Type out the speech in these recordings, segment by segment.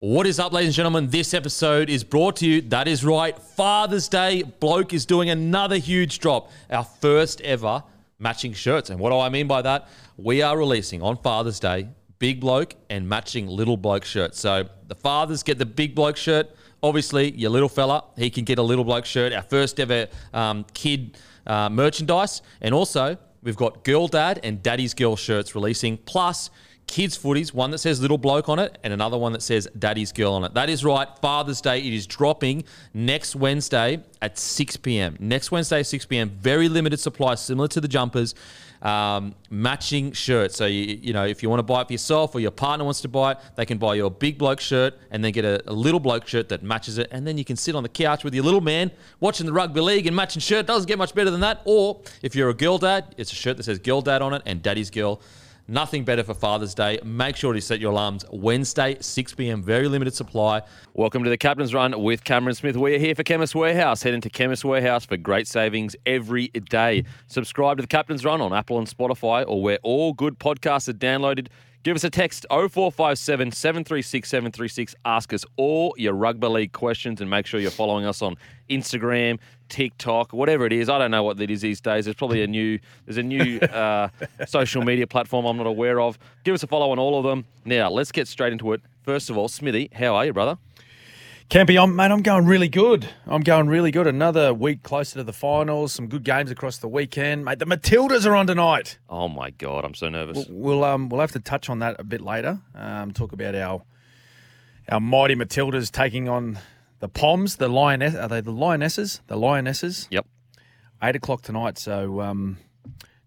What is up, ladies and gentlemen? This episode is brought to you. That is right, Father's Day. Bloke is doing another huge drop. Our first ever matching shirts. And what do I mean by that? We are releasing on Father's Day big bloke and matching little bloke shirts. So the fathers get the big bloke shirt. Obviously, your little fella, he can get a little bloke shirt. Our first ever um, kid uh, merchandise. And also, we've got girl dad and daddy's girl shirts releasing. Plus, kids footies, one that says little bloke on it and another one that says daddy's girl on it. That is right, Father's Day. It is dropping next Wednesday at 6 p.m. Next Wednesday, 6 p.m. Very limited supply, similar to the jumpers. Um, matching shirts. So, you, you know, if you want to buy it for yourself or your partner wants to buy it, they can buy you a big bloke shirt and then get a, a little bloke shirt that matches it. And then you can sit on the couch with your little man watching the rugby league and matching shirt. Doesn't get much better than that. Or if you're a girl dad, it's a shirt that says girl dad on it and daddy's girl. Nothing better for Father's Day. Make sure to set your alarms Wednesday, 6 p.m. Very limited supply. Welcome to the Captain's Run with Cameron Smith. We're here for Chemist Warehouse. Head into Chemist Warehouse for great savings every day. Subscribe to the Captain's Run on Apple and Spotify or where all good podcasts are downloaded. Give us a text 0457 736 736. Ask us all your rugby league questions and make sure you're following us on Instagram, TikTok, whatever it is. I don't know what that is these days. There's probably a new there's a new uh, social media platform I'm not aware of. Give us a follow on all of them. Now let's get straight into it. First of all, Smithy, how are you, brother? Campy, I'm, mate, I'm going really good. I'm going really good. Another week closer to the finals. Some good games across the weekend, mate. The Matildas are on tonight. Oh my god, I'm so nervous. We'll, we'll um we'll have to touch on that a bit later. Um, talk about our our mighty Matildas taking on the Poms, the Lioness. Are they the Lionesses? The Lionesses. Yep. Eight o'clock tonight. So um,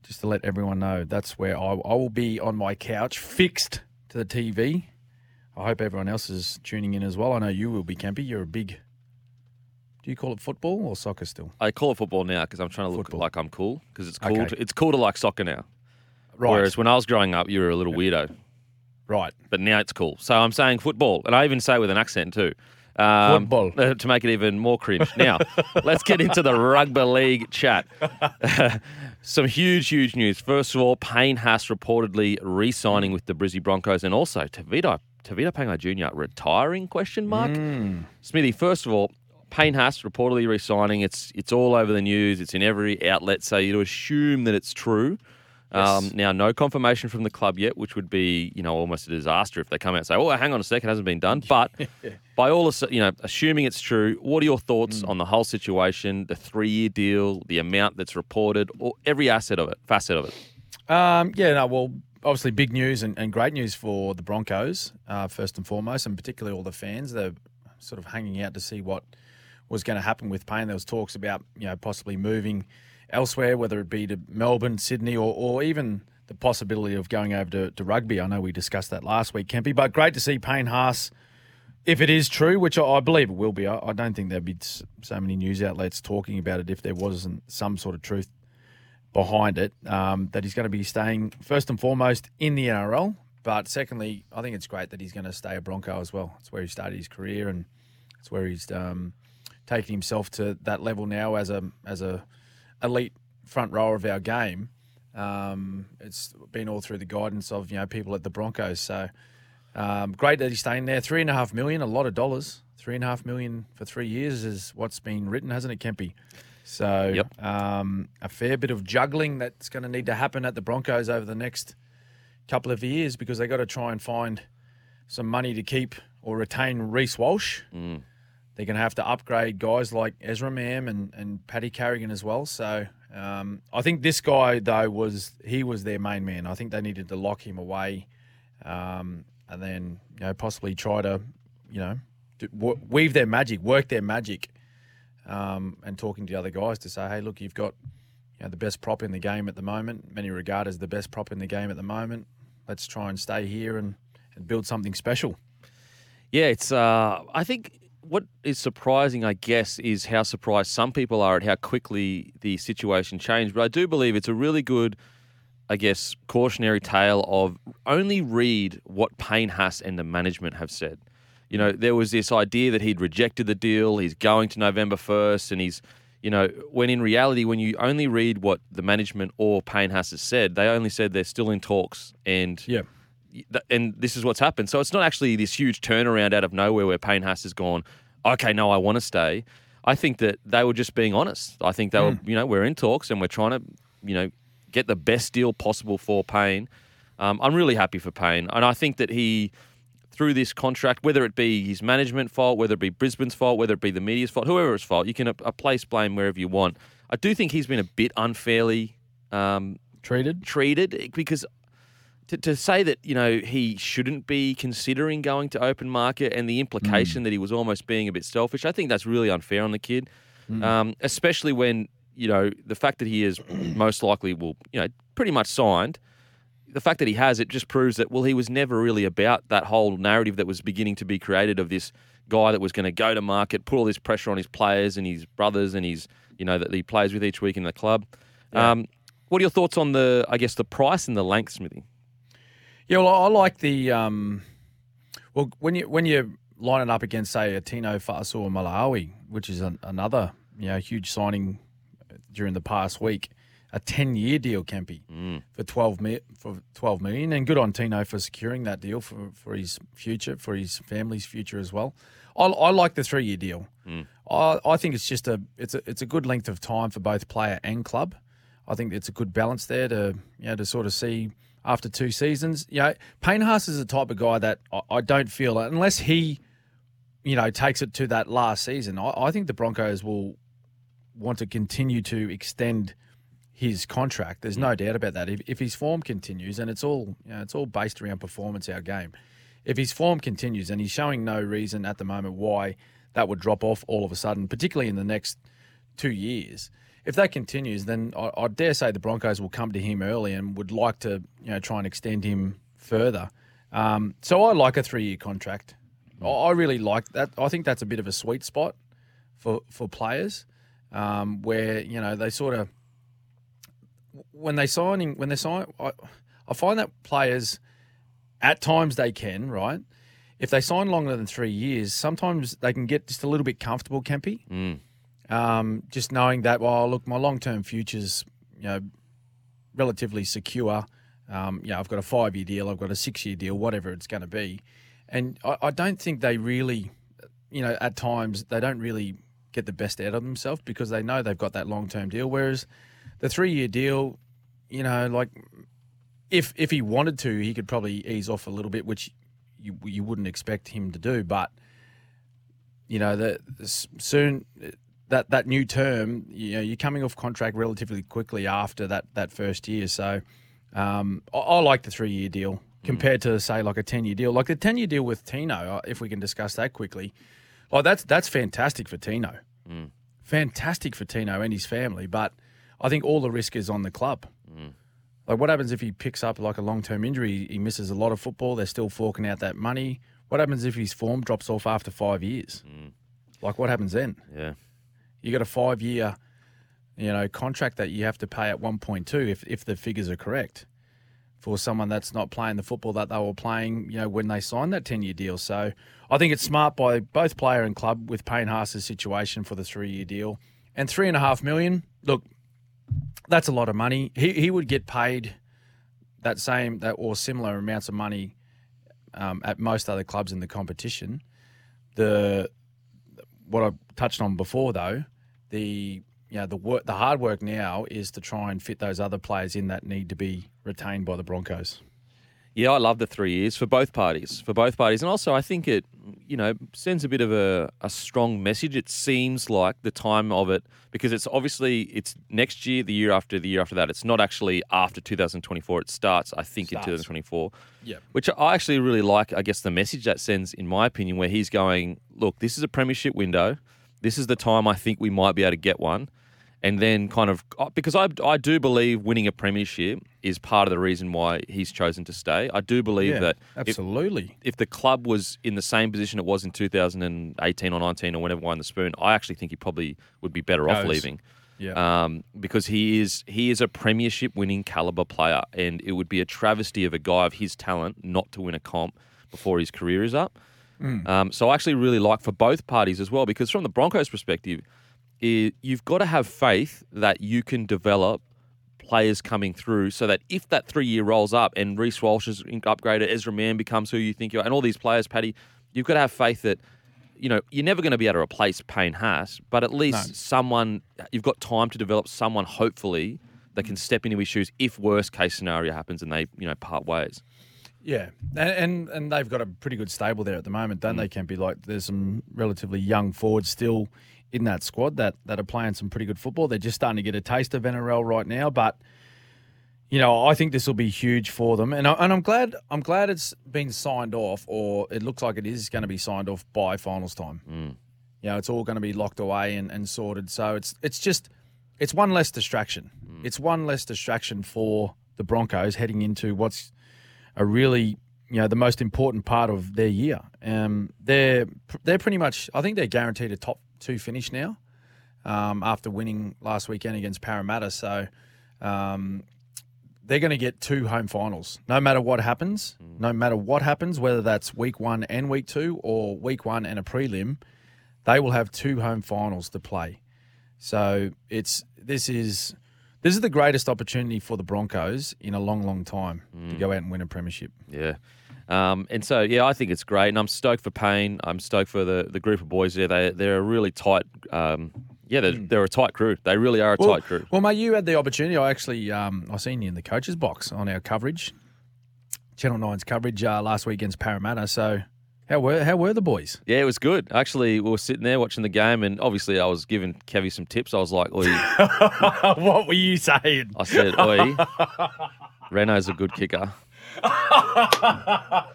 just to let everyone know, that's where I, I will be on my couch, fixed to the TV. I hope everyone else is tuning in as well. I know you will be, Campy. You're a big. Do you call it football or soccer still? I call it football now because I'm trying to look Football. like I'm cool because it's cool. Okay. To, it's cool to like soccer now. Right. Whereas when I was growing up, you were a little weirdo. right. But now it's cool. So I'm saying football, and I even say with an accent too. Um, Football. to make it even more cringe. Now, let's get into the rugby league chat. Some huge, huge news. First of all, Payne Haas reportedly re-signing with the Brizzy Broncos, and also Tavita Tavita Pangai Jr. retiring? Question mark. Smithy. First of all, Payne Haas reportedly re-signing. It's it's all over the news. It's in every outlet. So you'd assume that it's true. Um, now, no confirmation from the club yet, which would be, you know, almost a disaster if they come out and say, "Oh, hang on a second, it hasn't been done." But by all, you know, assuming it's true, what are your thoughts Mm. on the whole situation, the three-year deal, the amount that's reported, or every asset of it, facet of it? Um, yeah, no, well, obviously big news and, and great news for the Broncos, uh, first and foremost, and particularly all the fans. They're sort of hanging out to see what was going to happen with Payne. There was talks about, you know, possibly moving elsewhere, whether it be to Melbourne, Sydney, or, or even the possibility of going over to, to rugby. I know we discussed that last week, Kempy, but great to see Payne Haas, if it is true, which I, believe it will be. I don't think there'd be so many news outlets talking about it if there wasn't some sort of truth behind it um, that he's going to be staying first and foremost in the NRL. But secondly, I think it's great that he's going to stay a Bronco as well. It's where he started his career, and it's where he's um, taken himself to that level now as a as a elite front rower of our game. Um, it's been all through the guidance of you know people at the Broncos. So um, great that he's staying there. Three and a half million, a lot of dollars. Three and a half million for three years is what's been written, hasn't it, Kempy? So Yep. um, a fair bit of juggling that's going to need to happen at the Broncos over the next couple of years because they got to try and find some money to keep or retain Reece Walsh. Mm. They're going to have to upgrade guys like Ezra Mam and, and Paddy Carrigan as well. So um, I think this guy though was he was their main man. I think they needed to lock him away, um, and then you know possibly try to you know do, weave their magic, work their magic, um, and talking to the other guys to say, hey, look, you've got you know, the best prop in the game at the moment. Many regard as the best prop in the game at the moment. Let's try and stay here and, and build something special. Yeah, it's. Uh, I think what is surprising, I guess, is how surprised some people are at how quickly the situation changed. But I do believe it's a really good, I guess, cautionary tale of only read what Payne Haas and the management have said. You know, there was this idea that he'd rejected the deal, he's going to November 1st, and he's, you know, when in reality, when you only read what the management or Payne has said, they only said they're still in talks and Yeah. and this is what's happened. So it's not actually this huge turnaround out of nowhere where Payne Haas has gone, okay, no, I want to stay. I think that they were just being honest. I think they were, you know, we're in talks and we're trying to, you know, get the best deal possible for Payne. Um, I'm really happy for Payne, and I think that he, through this contract, whether it be his management fault, whether it be Brisbane's fault, whether it be the media's fault, whoever's fault, you can uh, place blame wherever you want. I do think he's been a bit unfairly um, Treated. treated because to, to say that you know he shouldn't be considering going to open market and the implication that he was almost being a bit selfish, I think that's really unfair on the kid, um, especially when you know the fact that he is most likely will you know pretty much signed. The fact that he has it just proves that well he was never really about that whole narrative that was beginning to be created of this guy that was going to go to market, put all this pressure on his players and his brothers and his you know that he plays with each week in the club. Um, what are your thoughts on the I guess the price and the length, Smithy? Yeah, well, I like the um, well when you when you line it up against say a Tino Fa'asuamaleaui, which is an, another you know huge signing during the past week, a ten year deal, Kempy, mm. for twelve mi- for twelve million, and good on Tino for securing that deal for for his future, for his family's future as well. I, I like the three year deal. Mm. I, I think it's just a it's a it's a good length of time for both player and club. I think it's a good balance there to you know to sort of see after two seasons. You know, Payne Haas is the type of guy that I, I don't feel unless he, you know, takes it to that last season. I, I think the Broncos will want to continue to extend his contract. There's no doubt about that. If, if his form continues, and it's all you know, it's all based around performance, our game. If his form continues, and he's showing no reason at the moment why that would drop off all of a sudden, particularly in the next two years. If that continues, then I, I dare say the Broncos will come to him early and would like to, you know, try and extend him further. Um, so I like a three-year contract. I, I really like that. I think that's a bit of a sweet spot for for players, um, where you know they sort of when they signing when they sign. I, I find that players at times they can right. If they sign longer than three years, sometimes they can get just a little bit comfortable, Kempy. Um, just knowing that, well, look, my long term future's you know relatively secure. Um, you know, I've got a five year deal, I've got a six year deal, whatever it's going to be, and I, I don't think they really, you know, at times they don't really get the best out of themselves because they know they've got that long term deal. Whereas the three year deal, you know, like if if he wanted to, he could probably ease off a little bit, which you you wouldn't expect him to do, but you know, the, the soon that that new term, you know, you're coming off contract relatively quickly after that that first year. So um, I, I like the three year deal compared to say like a ten year deal. Like the ten year deal with Tino, uh, if we can discuss that quickly. Like that's that's fantastic for Tino, fantastic for Tino and his family. But I think all the risk is on the club. Like, what happens if he picks up like a long term injury? He misses a lot of football. They're still forking out that money. What happens if his form drops off after five years? Like, what happens then? Yeah. You got a five year, you know, contract that you have to pay at one point two if if the figures are correct for someone that's not playing the football that they were playing, you know, when they signed that ten year deal. So I think it's smart by both player and club with Payne Haas's situation for the three year deal and three and a half million. Look, that's a lot of money. He he would get paid that same that or similar amounts of money um, at most other clubs in the competition. The what I touched on before though, the you know, the work the hard work now is to try and fit those other players in that need to be retained by the Broncos. Yeah, I love the three years for both parties, for both parties, and also I think it, you know, sends a bit of a, a strong message. It seems like the time of it because it's obviously it's next year, the year after, the year after that. It's not actually after 2024. It starts, I think, Starts. in 2024. Yep. Which I actually really like. I guess the message that sends, in my opinion, where he's going, look, this is a premiership window. This is the time I think we might be able to get one. And then kind of uh, because I I do believe winning a premiership is part of the reason why he's chosen to stay. I do believe that absolutely. if the club was in the same position it was in 2018 or 19 or whenever won the spoon, I actually think he probably would be better off leaving. Yeah. Um, because he is he is a premiership winning caliber player, and it would be a travesty of a guy of his talent not to win a comp before his career is up. Um, so I actually really like for both parties as well, because from the Broncos' perspective, i you've got to have faith that you can develop players coming through so that if that three year rolls up and Reece Walsh is upgraded, Ezra Mam becomes who you think you are, and all these players, Paddy, you've got to have faith that. You know, you're never going to be able to replace Payne Haas, but at least No. someone you've got time to develop someone, hopefully, that can step into his shoes if worst case scenario happens and they, you know, part ways. Yeah, and, and and they've got a pretty good stable there at the moment, don't mm. they? Can be like there's some relatively young forwards still in that squad that that are playing some pretty good football. They're just starting to get a taste of NRL right now, but you know I think this will be huge for them, and I, and I'm glad I'm glad it's been signed off, or it looks like it is going to be signed off by finals time. You know, it's all going to be locked away and, and sorted. So it's it's just it's one less distraction. It's one less distraction for the Broncos heading into what's a really you know the most important part of their year. Um, they're they're pretty much I think they're guaranteed a top two finish now um, after winning last weekend against Parramatta. So um, they're going to get two home finals no matter what happens. No matter what happens, whether that's week one and week two or week one and a prelim, they will have two home finals to play. So it's this is this is the greatest opportunity for the Broncos in a long, long time to go out and win a premiership. Yeah. Um, and so, yeah, I think it's great. And I'm stoked for Payne. I'm stoked for the, the group of boys there. They, they're a really tight, um, yeah, they're, they're a tight crew. They really are a Well, tight crew. well, mate, you had the opportunity. I actually, um, I seen you in the coaches box on our coverage, Channel 9's coverage uh, last week against Parramatta. So, how were how were the boys? Yeah, it was good. Actually, we were sitting there watching the game, and obviously, I was giving Kevy some tips. I was like, Oi, what were you saying? I said, Oi, Renault's a good kicker.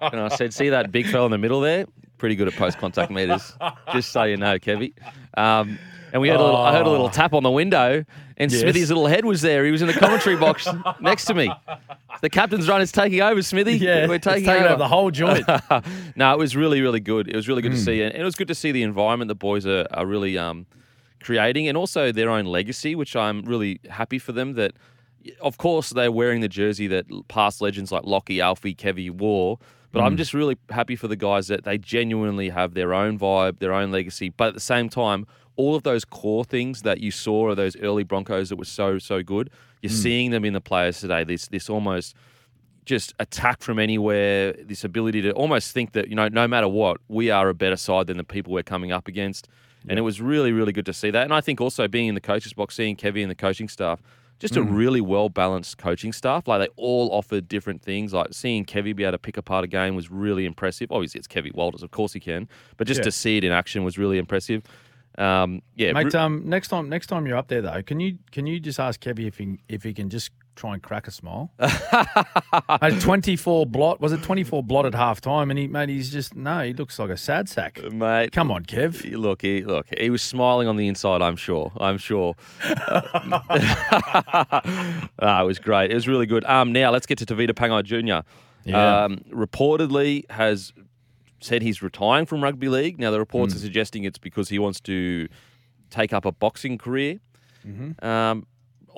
and I said, see that big fella in the middle there? Pretty good at post contact meters. Just so you know, Kevy. Um, and we had a little, I heard a little tap on the window, and Yes. Smithy's little head was there. He was in the commentary box next to me. The captain's run is taking over, Smithy. Yeah, we're taking, over over the whole joint. no, it was really, really good. It was really good Hmm. to see, and it was good to see the environment the boys are, are really um, creating, and also their own legacy, which I'm really happy for them. That, of course, they're wearing the jersey that past legends like Lockie, Alfie, Kevy wore. But Hmm. I'm just really happy for the guys that they genuinely have their own vibe, their own legacy. But at the same time, all of those core things that you saw of those early Broncos that were so so good, you're Hmm. seeing them in the players today. This this almost just attack from anywhere, this ability to almost think that, you know, no matter what, we are a better side than the people we're coming up against. And it was really, really good to see that. And I think also being in the coaches box, seeing Kevy and the coaching staff, just a really well balanced coaching staff. Like they all offered different things. Like seeing Kevy be able to pick apart a game was really impressive. Obviously, it's Kevy Walters, of course he can, but just Yeah. to see it in action was really impressive. Um, yeah, Mate, um, next time next time you're up there though, can you can you just ask Kevy if he if he can just try and crack a smile? a 24 blot was it 24 blot at half time and he mate he's just no, he looks like a sad sack. mate. Come on, Kev. Look, he look, he was smiling on the inside. I'm sure. I'm sure. ah, it was great. It was really good. Um, now let's get to Tavita Pangai Jr. Yeah. Um, reportedly has said he's retiring from rugby league. Now the reports are suggesting it's because he wants to take up a boxing career. Um,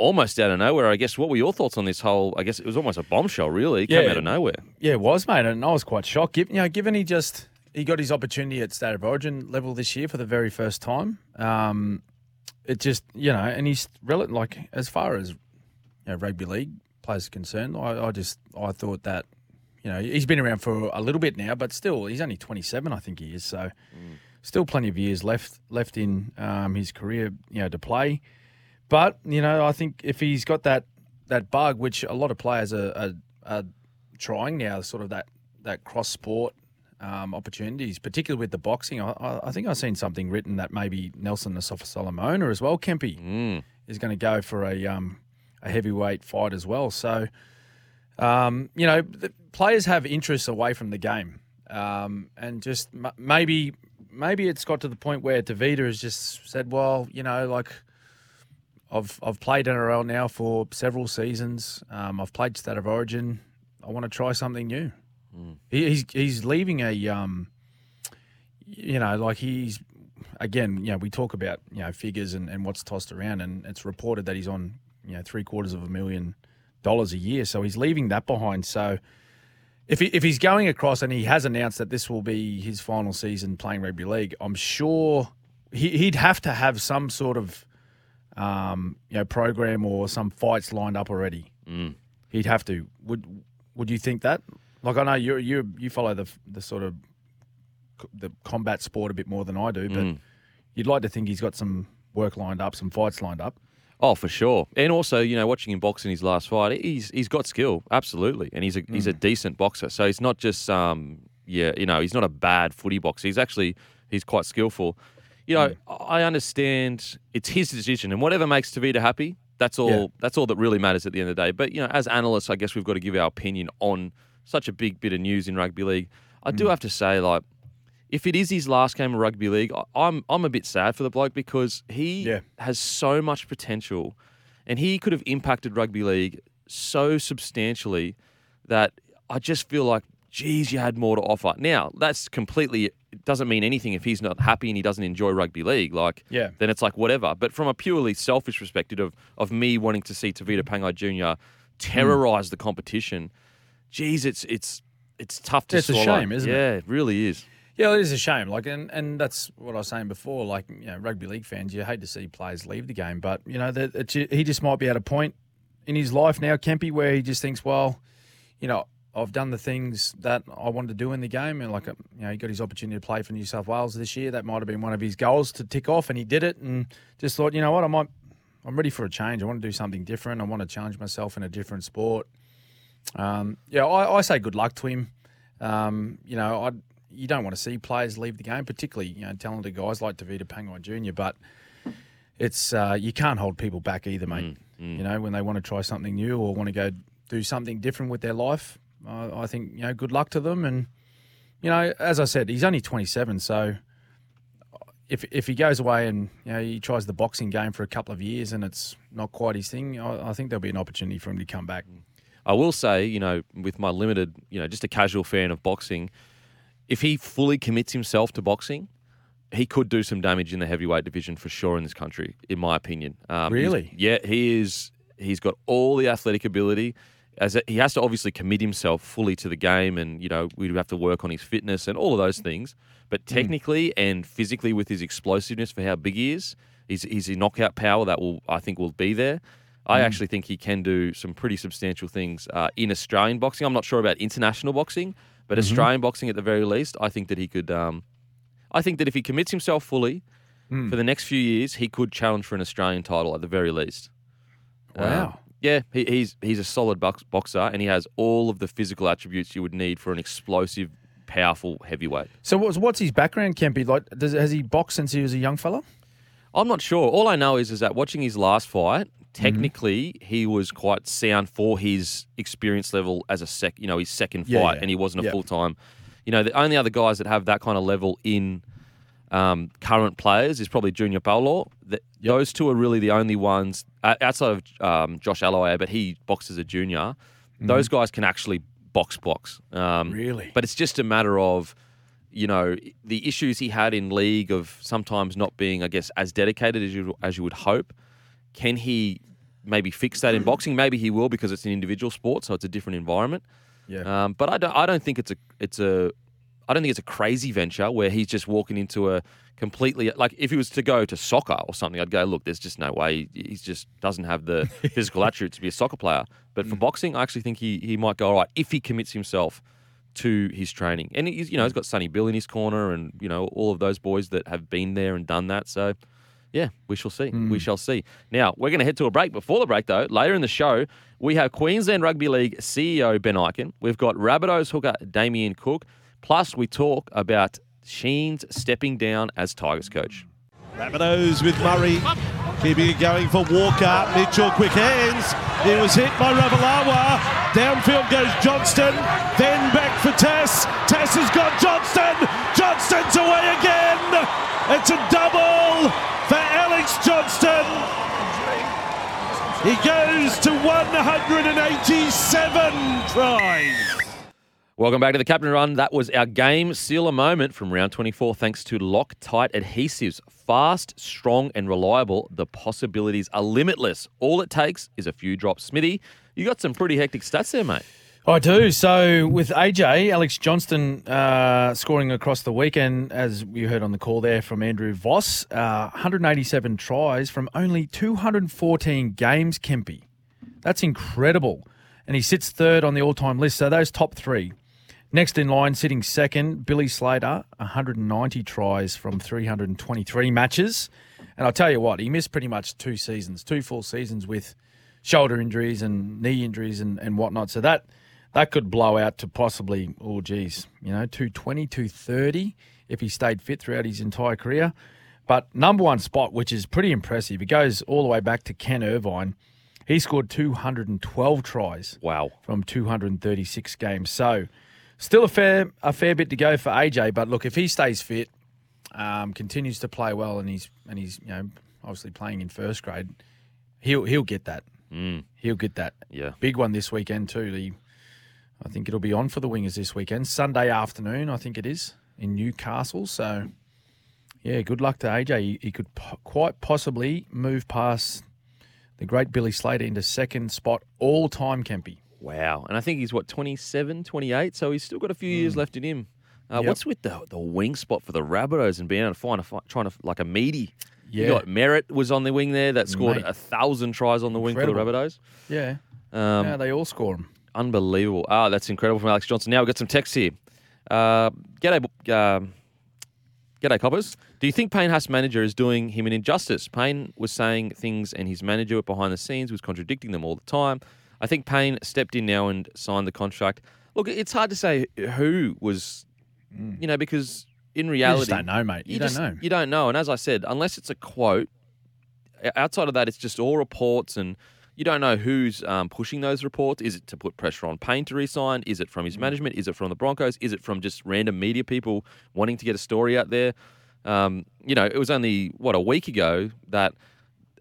almost out of nowhere. I guess. What were your thoughts on this whole? I guess it was almost a bombshell. Really, it came Yeah. out of nowhere. Yeah, it was, mate, and I was quite shocked. Given, you know, given he just he got his opportunity at State of Origin level this year for the very first time. Um, it just you know, and he's rel- like as far as you know, rugby league players are concerned. I, I just I thought that you know he's been around for a little bit now, but still he's only twenty seven, I think he is. So still plenty of years left left in um, his career, you know, to play. But you know, I think if he's got that that bug, which a lot of players are, are, are trying now, sort of that that cross sport um, opportunities, particularly with the boxing. I, I, think I've seen something written that maybe Nelson Asofa-Solomona as well, Kempy, Mm. is going to go for a um, a heavyweight fight as well. So, um, you know, the players have interests away from the game, um, and just m- maybe maybe it's got to the point where Tavita has just said, well, you know, like. I've I've played NRL now for several seasons. Um, I've played State of Origin. I want to try something new. He, he's he's leaving a um, you know, like he's again, you know, we talk about you know figures and, and what's tossed around, and it's reported that he's on you know three quarters of a million dollars a year. So he's leaving that behind. So if he, if he's going across and he has announced that this will be his final season playing rugby league, I'm sure he, he'd have to have some sort of um, you know, program or some fights lined up already. Mm. He'd have to. Would Would you think that? Like I know you you you follow the the sort of the combat sport a bit more than I do, but Mm. you'd like to think he's got some work lined up, some fights lined up. Oh, for sure. And also, you know, watching him box in his last fight, he's he's got skill, absolutely, and he's a he's a decent boxer. So he's not just um yeah, you know, he's not a bad footy boxer. He's actually he's quite skillful. You know, mm. I understand it's his decision, and whatever makes Tavita happy, that's all. Yeah. That's all that really matters at the end of the day. But you know, as analysts, I guess we've got to give our opinion on such a big bit of news in rugby league. I do mm. have to say, like, if it is his last game of rugby league, I'm I'm a bit sad for the bloke because he Yeah. has so much potential, and he could have impacted rugby league so substantially that I just feel like, geez, you had more to offer. Now that's completely it doesn't mean anything if he's not happy and he doesn't enjoy rugby league. Like, Yeah. then it's like whatever. But from a purely selfish perspective of of me wanting to see Tavita Pangai Jr. terrorize the competition, geez, it's it's it's tough to It's a shame, isn't it? yeah, it really is. Yeah, it is a shame. Like, and, and that's what I was saying before. Like, you know, rugby league fans, you hate to see players leave the game, but you know, that he just might be at a point in his life now, Kempy, where he just thinks, well, you know, I've done the things that I wanted to do in the game, and like, you know, he got his opportunity to play for New South Wales this year. That might have been one of his goals to tick off, and he did it, and just thought, you know what, I might, I'm ready for a change. I want to do something different. I want to challenge myself in a different sport. Um, yeah, I, I say good luck to him. Um, you know, I you don't want to see players leave the game, particularly you know talented guys like Tavita Pangai Jr. But it's uh, you can't hold people back either, mate. You know, when they want to try something new or want to go do something different with their life, uh, I think you know, good luck to them. And you know, as I said, he's only 27, so if if he goes away and you know he tries the boxing game for a couple of years and it's not quite his thing, I, I think there'll be an opportunity for him to come back. I will say, you know, with my limited, you know, just a casual fan of boxing, if he fully commits himself to boxing, he could do some damage in the heavyweight division for sure in this country, in my opinion. Um, Really? Yeah, he is. He's got all the athletic ability. As a, he has to obviously commit himself fully to the game, and you know we'd have to work on his fitness and all of those things. But technically and physically, with his explosiveness for how big he is, his his knockout power that will I think will be there. I actually think he can do some pretty substantial things uh, in Australian boxing. I'm not sure about international boxing, but Australian boxing at the very least, I think that he could. Um, I think that if he commits himself fully for the next few years, he could challenge for an Australian title at the very least. Um, Wow. Yeah, he, he's he's a solid box, boxer, and he has all of the physical attributes you would need for an explosive, powerful heavyweight. So what's what's his background, Kempy? Like, does, has he boxed since he was a young fella? I'm not sure. All I know is is that watching his last fight, mm-hmm. technically he was quite sound for his experience level as a sec, you know, his second fight, Yeah, yeah. and he wasn't a Yep. full time. You know, the only other guys that have that kind of level in um, current players is probably Junior Paulo. Th Those two are really the only ones uh, outside of um, Josh Alloway, but he boxes a junior. Those guys can actually box box. Um, Really? but it's just a matter of, you know, the issues he had in league of sometimes not being, I guess, as dedicated as you as you would hope. Can he maybe fix that in boxing? Maybe he will because it's an individual sport, so it's a different environment. Yeah. Um, but I don't, I don't think it's a it's a I don't think it's a crazy venture where he's just walking into a completely like if he was to go to soccer or something, I'd go look. There's just no way he just doesn't have the physical attributes to be a soccer player. But Mm. for boxing, I actually think he he might go all right if he commits himself to his training. And he's you know he's got Sonny Bill in his corner, and you know all of those boys that have been there and done that. So. Yeah, we shall see. Hmm. We shall see. Now, we're going to head to a break. Before the break, though, later in the show, we have Queensland Rugby League CEO Ben Ikin. We've got Rabbitohs hooker Damien Cook. Plus, we talk about Sheens stepping down as Tigers coach. Rabbitohs with Murray keeping it going for Walker. Mitchell, quick hands. It was hit by Ravalawa. Downfield goes Johnston. Then back for Tass. Tass has got Johnston. Johnston's away again. It's a double for Alex Johnston. He goes to 187 tries. Welcome back to the Captain Run. That was our game sealer moment from round 24, thanks to Loctite Adhesives. Fast, strong, and reliable. The possibilities are limitless. All it takes is a few drops. Smithy, you got some pretty hectic stats there, mate. I do. So with AJ, Alex Johnston uh, scoring across the weekend, as you heard on the call there from Andrew Voss, uh, 187 tries from only 214 games, Kempy. That's incredible. And he sits third on the all time list. So those top three. Next in line, sitting second, Billy Slater, 190 tries from 323 matches. And I'll tell you what, he missed pretty much two seasons, two full seasons with shoulder injuries and knee injuries and, and whatnot. So that that could blow out to possibly, oh, geez, you know, 220, 230 if he stayed fit throughout his entire career. But number one spot, which is pretty impressive, it goes all the way back to Ken Irvine. He scored 212 tries Wow. from 236 games. So still a fair a fair bit to go for AJ. But look, if he stays fit, um, continues to play well, and he's and he's you know obviously playing in first grade, he'll he'll get that. Mm, He'll get that. yeah. Big one this weekend too. The, I think it'll be on for the Wingers this weekend, Sunday afternoon. I think it is in Newcastle. So, yeah, good luck to AJ. He, he could po- quite possibly move past the great Billy Slater into second spot all time, Kempy. Wow. And I think he's what 27, 28, so he's still got a few years left in him. Uh, Yep. What's with the the wing spot for the Rabbitohs and being able to find a trying to like a meaty? You Yeah. got Merritt was on the wing there that scored Mate. a thousand tries on the wing for the Incredible. Rabbitohs. Yeah, Um, yeah, they all score them. Unbelievable. Ah, that's incredible from Alex Johnston. Now we've got some text here. Uh, g'day, uh, g'day, Coppers. Do you think Payne Haas manager is doing him an injustice? Payne was saying things and his manager behind the scenes was contradicting them all the time. I think Payne stepped in now and signed the contract. Look, it's hard to say who was, you know, because in You reality, just don't know, mate. You, don't just- know. You don't know. And as I said, unless it's a quote, outside of that, it's just all reports, and you don't know who's um, pushing those reports. Is it to put pressure on Payne to resign? Is it from Mm. his management? Is it from the Broncos? Is it from just random media people wanting to get a story out there? Um, you know, it was only what a week ago that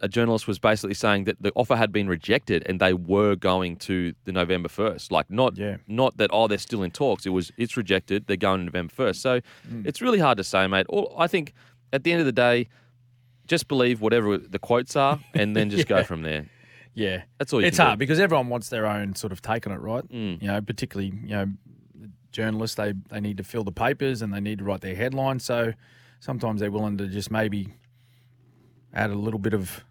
a journalist was basically saying that the offer had been rejected and they were going to the November first. Like not Yeah. not that oh they're still in talks. It was it's rejected. They're going to November first. So Mm. it's really hard to say, mate. All, I think at the end of the day, just believe whatever the quotes are and then just Yeah. go from there. yeah, That's all you it's can do. hard because everyone wants their own sort of take on it, right? Mm. You know, particularly you know, journalists they they need to fill the papers and they need to write their headlines. So sometimes they're willing to just maybe add a little bit of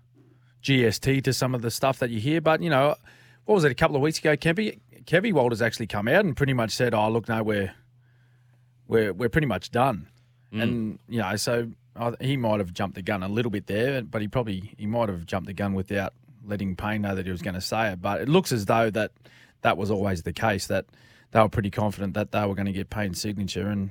GST to some of the stuff that you hear. But you know, what was it a couple of weeks ago? Kempy Kevy Walters actually come out and pretty much said, "Oh, look, no, we're we're we're pretty much done." And you know, so I, he might have jumped the gun a little bit there, but he probably he might have jumped the gun without letting Payne know that he was going to say it. But it looks as though that that was always the case that they were pretty confident that they were going to get Payne's signature, and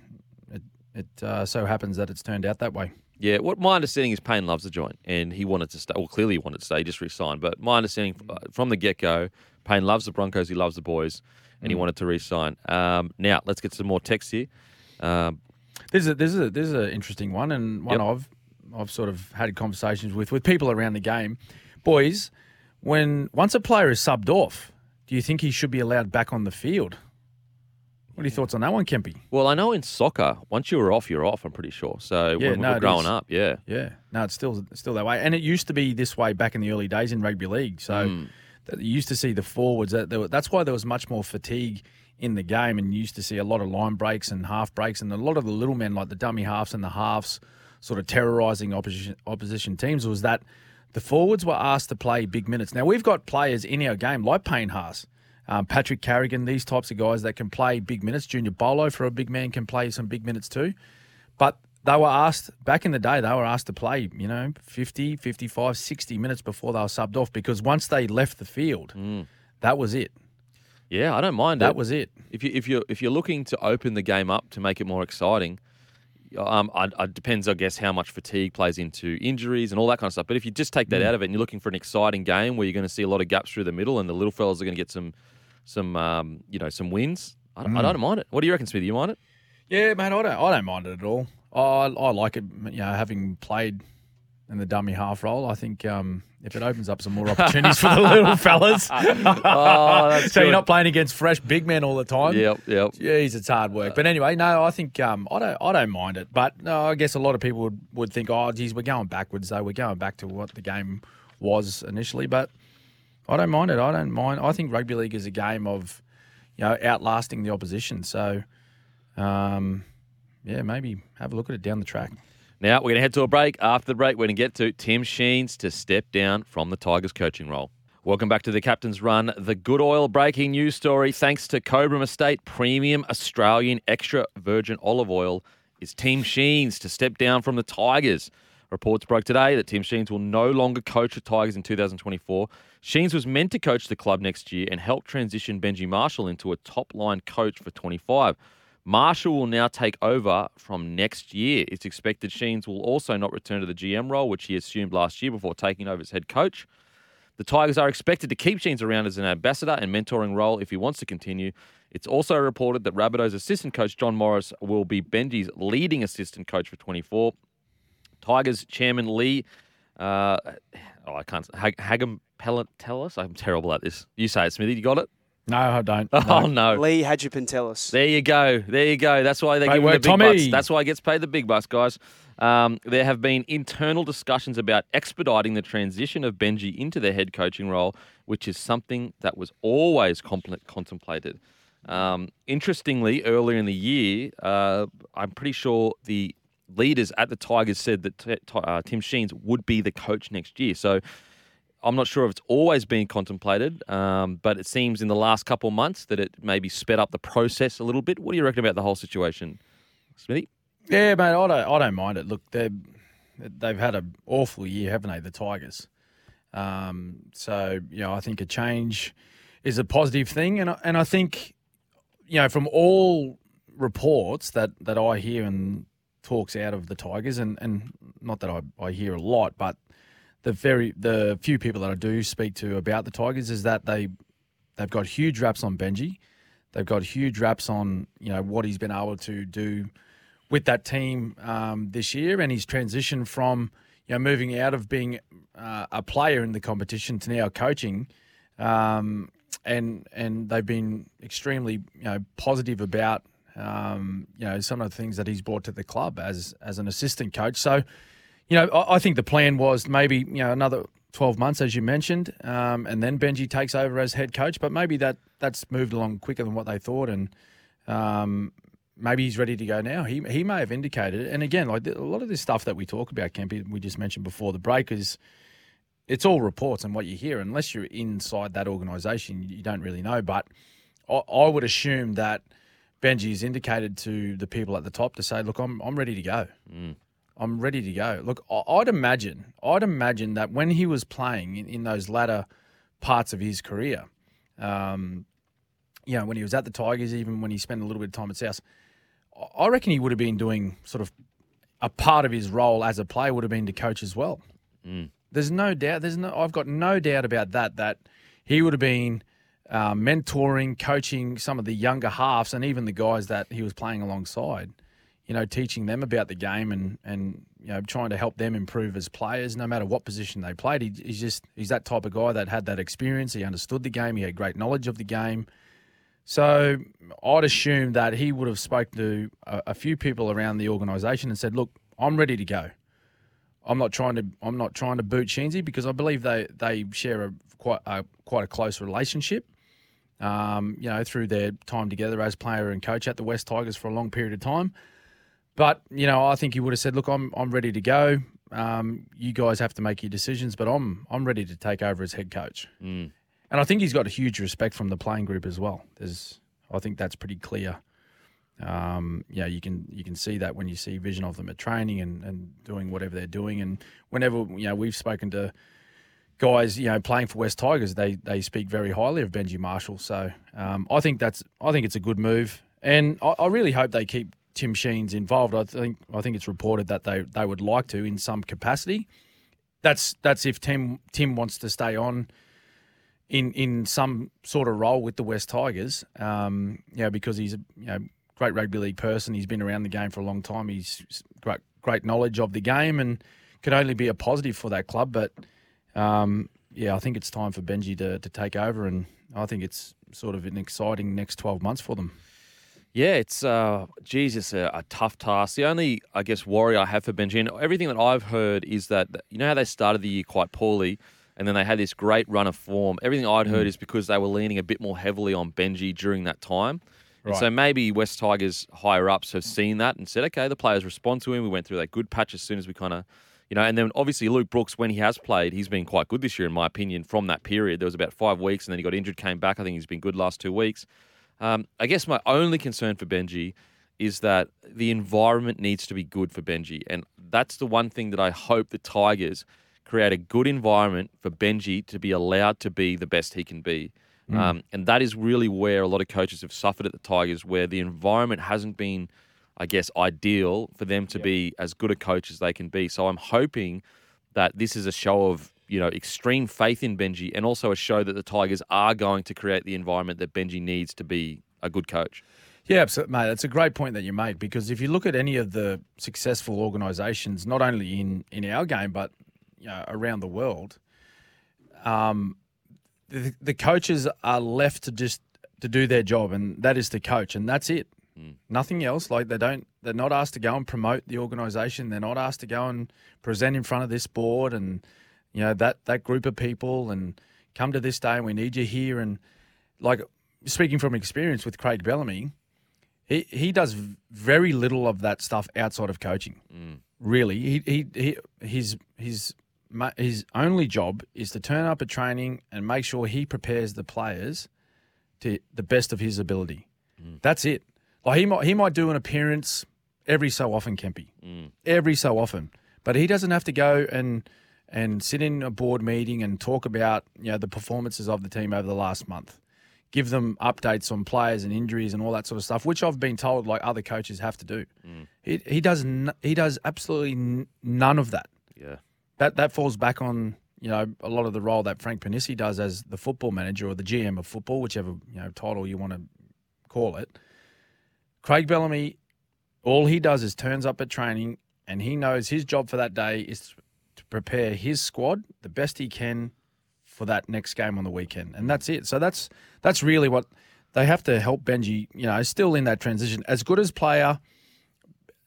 it, it uh, so happens that it's turned out that way. Yeah, what my understanding is Payne loves the joint and he wanted to stay. Well, clearly he wanted to stay. He just resigned. But my understanding uh, from the get go, Payne loves the Broncos. He loves the boys, and he wanted to resign. Um, now let's get some more text here. Um, This is a, this is a, this is an interesting one, and one Yep. I've I've sort of had conversations with with people around the game. Boys, when once a player is subbed off, do you think he should be allowed back on the field? What are your thoughts on that one, Kempy? well, I know in soccer, once you're off, you're off. I'm pretty sure. So Yeah, when we no, were growing is. up, yeah, Yeah, no, it's still still that way, and it used to be this way back in the early days in rugby league. So Mm. that you used to see the forwards. That were, that's why there was much more fatigue in the game, and you used to see a lot of line breaks and half breaks, and a lot of the little men like the dummy halves and the halves, sort of terrorising opposition opposition teams. Was that the forwards were asked to play big minutes. Now we've got players in our game like Payne Haas. Um, Patrick Carrigan, these types of guys that can play big minutes. Junior Paulo, for a big man, can play some big minutes too. But they were asked, back in the day, they were asked to play, you know, 50, 55, 60 minutes before they were subbed off because once they left the field, that was it. yeah, I don't mind That it. was it. if you if you if you're looking to open the game up to make it more exciting, um, I, I depends, I guess, how much fatigue plays into injuries and all that kind of stuff. But if you just take that out of it and you're looking for an exciting game where you're going to see a lot of gaps through the middle and the little fellas are going to get some some um, you know some wins, I, don't- I don't mind it. What do you reckon, Smithy? You mind it? Yeah, man, I don't, I don't mind it at all. I, I like it, you know, having played in the dummy half role. I think um, if it opens up some more opportunities for the little fellas, Oh, so you're not playing against fresh big men all the time. Yep, yep. Jeez, it's hard work. But anyway, no, I think um, I don't I don't mind it. But no, I guess a lot of people would, would think, oh, geez, we're going backwards though. We're going back to what the game was initially. But I don't mind it. I don't mind. I think rugby league is a game of, you know, outlasting the opposition. So, um, yeah, maybe have a look at it down the track. Now we're going to head to a break. After the break, we're going to get to Tim Sheens to step down from the Tigers coaching role. Welcome back to the Captain's Run. The Good Oil breaking news story. Thanks to Cobram Estate Premium Australian Extra Virgin Olive Oil, is Tim Sheens to step down from the Tigers. Reports broke today that Tim Sheens will no longer coach the Tigers in 2024. Sheens was meant to coach the club next year and help transition Benji Marshall into a top line coach for 25. Marshall will now take over from next year. It's expected Sheens will also not return to the GM role, which he assumed last year before taking over as head coach. The Tigers are expected to keep Sheens around as an ambassador and mentoring role if he wants to continue. It's also reported that Rabbitohs assistant coach John Morris will be Benji's leading assistant coach for 24. Tigers chairman Lee, uh, oh, I can't, Hag- Hagam Pelletellus. I'm terrible at this. You say it, Smithy. You got it? No, I don't. Oh, no. Lee Hagipantelis. There you go. There you go. That's why they Great give him the big Tommy. bucks. That's why he gets paid the big bucks, guys. Um, there have been internal discussions about expediting the transition of Benji into the head coaching role, which is something that was always compl- contemplated. Um, interestingly, earlier in the year, uh, I'm pretty sure the leaders at the Tigers said that t- t- uh, Tim Sheens would be the coach next year. So I'm not sure if it's always been contemplated, um, but it seems in the last couple of months that it maybe sped up the process a little bit. What do you reckon about the whole situation, Smithy? Yeah, mate, I don't, I don't mind it. Look, they they've had an awful year, haven't they, the Tigers? Um, so you know, I think a change is a positive thing, and I, and I think you know from all reports that that I hear and talks out of the Tigers, and and not that I, I hear a lot, but the very the few people that I do speak to about the Tigers is that they they've got huge raps on Benji. They've got huge raps on you know what he's been able to do with that team um, this year, and his transition from you know moving out of being uh, a player in the competition to now coaching, um, and and they've been extremely you know positive about um, you know some of the things that he's brought to the club as as an assistant coach. So, you know, I, I think the plan was maybe you know another. 12 months, as you mentioned, um, and then Benji takes over as head coach. But maybe that that's moved along quicker than what they thought, and um, maybe he's ready to go now. He he may have indicated, and again, like a lot of this stuff that we talk about, Kempy, we just mentioned before the break is it's all reports and what you hear. Unless you're inside that organisation, you don't really know. But I, I would assume that Benji has indicated to the people at the top to say, "Look, I'm I'm ready to go. I'm ready to go." Look, I'd imagine, I'd imagine that when he was playing in, in those latter parts of his career, um, you know, when he was at the Tigers, even when he spent a little bit of time at South, I- reckon he would have been doing sort of a part of his role as a player would have been to coach as well. There's no doubt. There's no. I've got no doubt about that. That he would have been uh, mentoring, coaching some of the younger halves, and even the guys that he was playing alongside. You know, teaching them about the game and and you know trying to help them improve as players, no matter what position they played. He, he's just he's that type of guy that had that experience. He understood the game. He had great knowledge of the game. So I'd assume that he would have spoken to a, a few people around the organisation and said, "Look, I'm ready to go. I'm not trying to I'm not trying to boot Sheensy because I believe they they share a quite a quite a close relationship. Um, you know, through their time together as player and coach at the West Tigers for a long period of time. But you know, I think he would have said, "Look, I'm I'm ready to go. Um, you guys have to make your decisions, but I'm I'm ready to take over as head coach." And I think he's got a huge respect from the playing group as well. There's, I think that's pretty clear. Um, yeah, you can you can see that when you see vision of them at training and, and doing whatever they're doing. And whenever you know we've spoken to guys, you know, playing for West Tigers, they they speak very highly of Benji Marshall. So um, I think that's I think it's a good move, and I, I really hope they keep Tim Sheens involved. I think I think it's reported that they they would like to in some capacity. That's that's if Tim Tim wants to stay on in in some sort of role with the West Tigers. Um, you know, because he's a you know great rugby league person. He's been around the game for a long time. He's great great knowledge of the game and could only be a positive for that club. But um, yeah, I think it's time for Benji to to take over, and I think it's sort of an exciting next twelve months for them. Yeah, it's uh, Jesus a, a tough task. The only, I guess, worry I have for Benji, and everything that I've heard is that you know how they started the year quite poorly, and then they had this great run of form. Everything I'd heard is because they were leaning a bit more heavily on Benji during that time. And so maybe West Tigers higher ups have seen that and said, okay, the players respond to him. We went through that good patch as soon as we kind of, you know, and then obviously Luke Brooks, when he has played, he's been quite good this year, in my opinion, from that period. There was about five weeks and then he got injured, came back. I think he's been good last two weeks. Um, I guess my only concern for Benji is that the environment needs to be good for Benji. And that's the one thing that I hope the Tigers create a good environment for Benji to be allowed to be the best he can be. Um, and that is really where a lot of coaches have suffered at the Tigers, where the environment hasn't been, I guess, ideal for them to be as good a coach as they can be. So I'm hoping that this is a show of you know extreme faith in Benji, and also a show that the Tigers are going to create the environment that Benji needs to be a good coach. Yeah, absolutely, mate. That's a great point that you make because if you look at any of the successful organisations, not only in in our game but you know, around the world, um, the, the coaches are left to just to do their job, and that is to coach, and that's it. Nothing else. Like they don't. They're not asked to go and promote the organisation. They're not asked to go and present in front of this board and you know that that group of people and come to this day and we need you here. And like speaking from experience with Craig Bellamy, he he does very little of that stuff outside of coaching. Mm. Really, he he, he his his his only job is to turn up at training and make sure he prepares the players to the best of his ability. Mm. That's it. Like he might he might do an appearance every so often, Kempy, mm. every so often, but he doesn't have to go and and sit in a board meeting and talk about you know the performances of the team over the last month give them updates on players and injuries and all that sort of stuff, which I've been told like other coaches have to do. Mm. He he does n- he does absolutely n- none of that. Yeah. That that falls back on you know a lot of the role that Frank Ponissi does as the football manager or the GM of football, whichever you know title you want to call it. Craig Bellamy, all he does is turns up at training and he knows his job for that day is prepare his squad the best he can for that next game on the weekend, and that's it. So that's that's really what they have to help Benji. You know, still in that transition, as good as player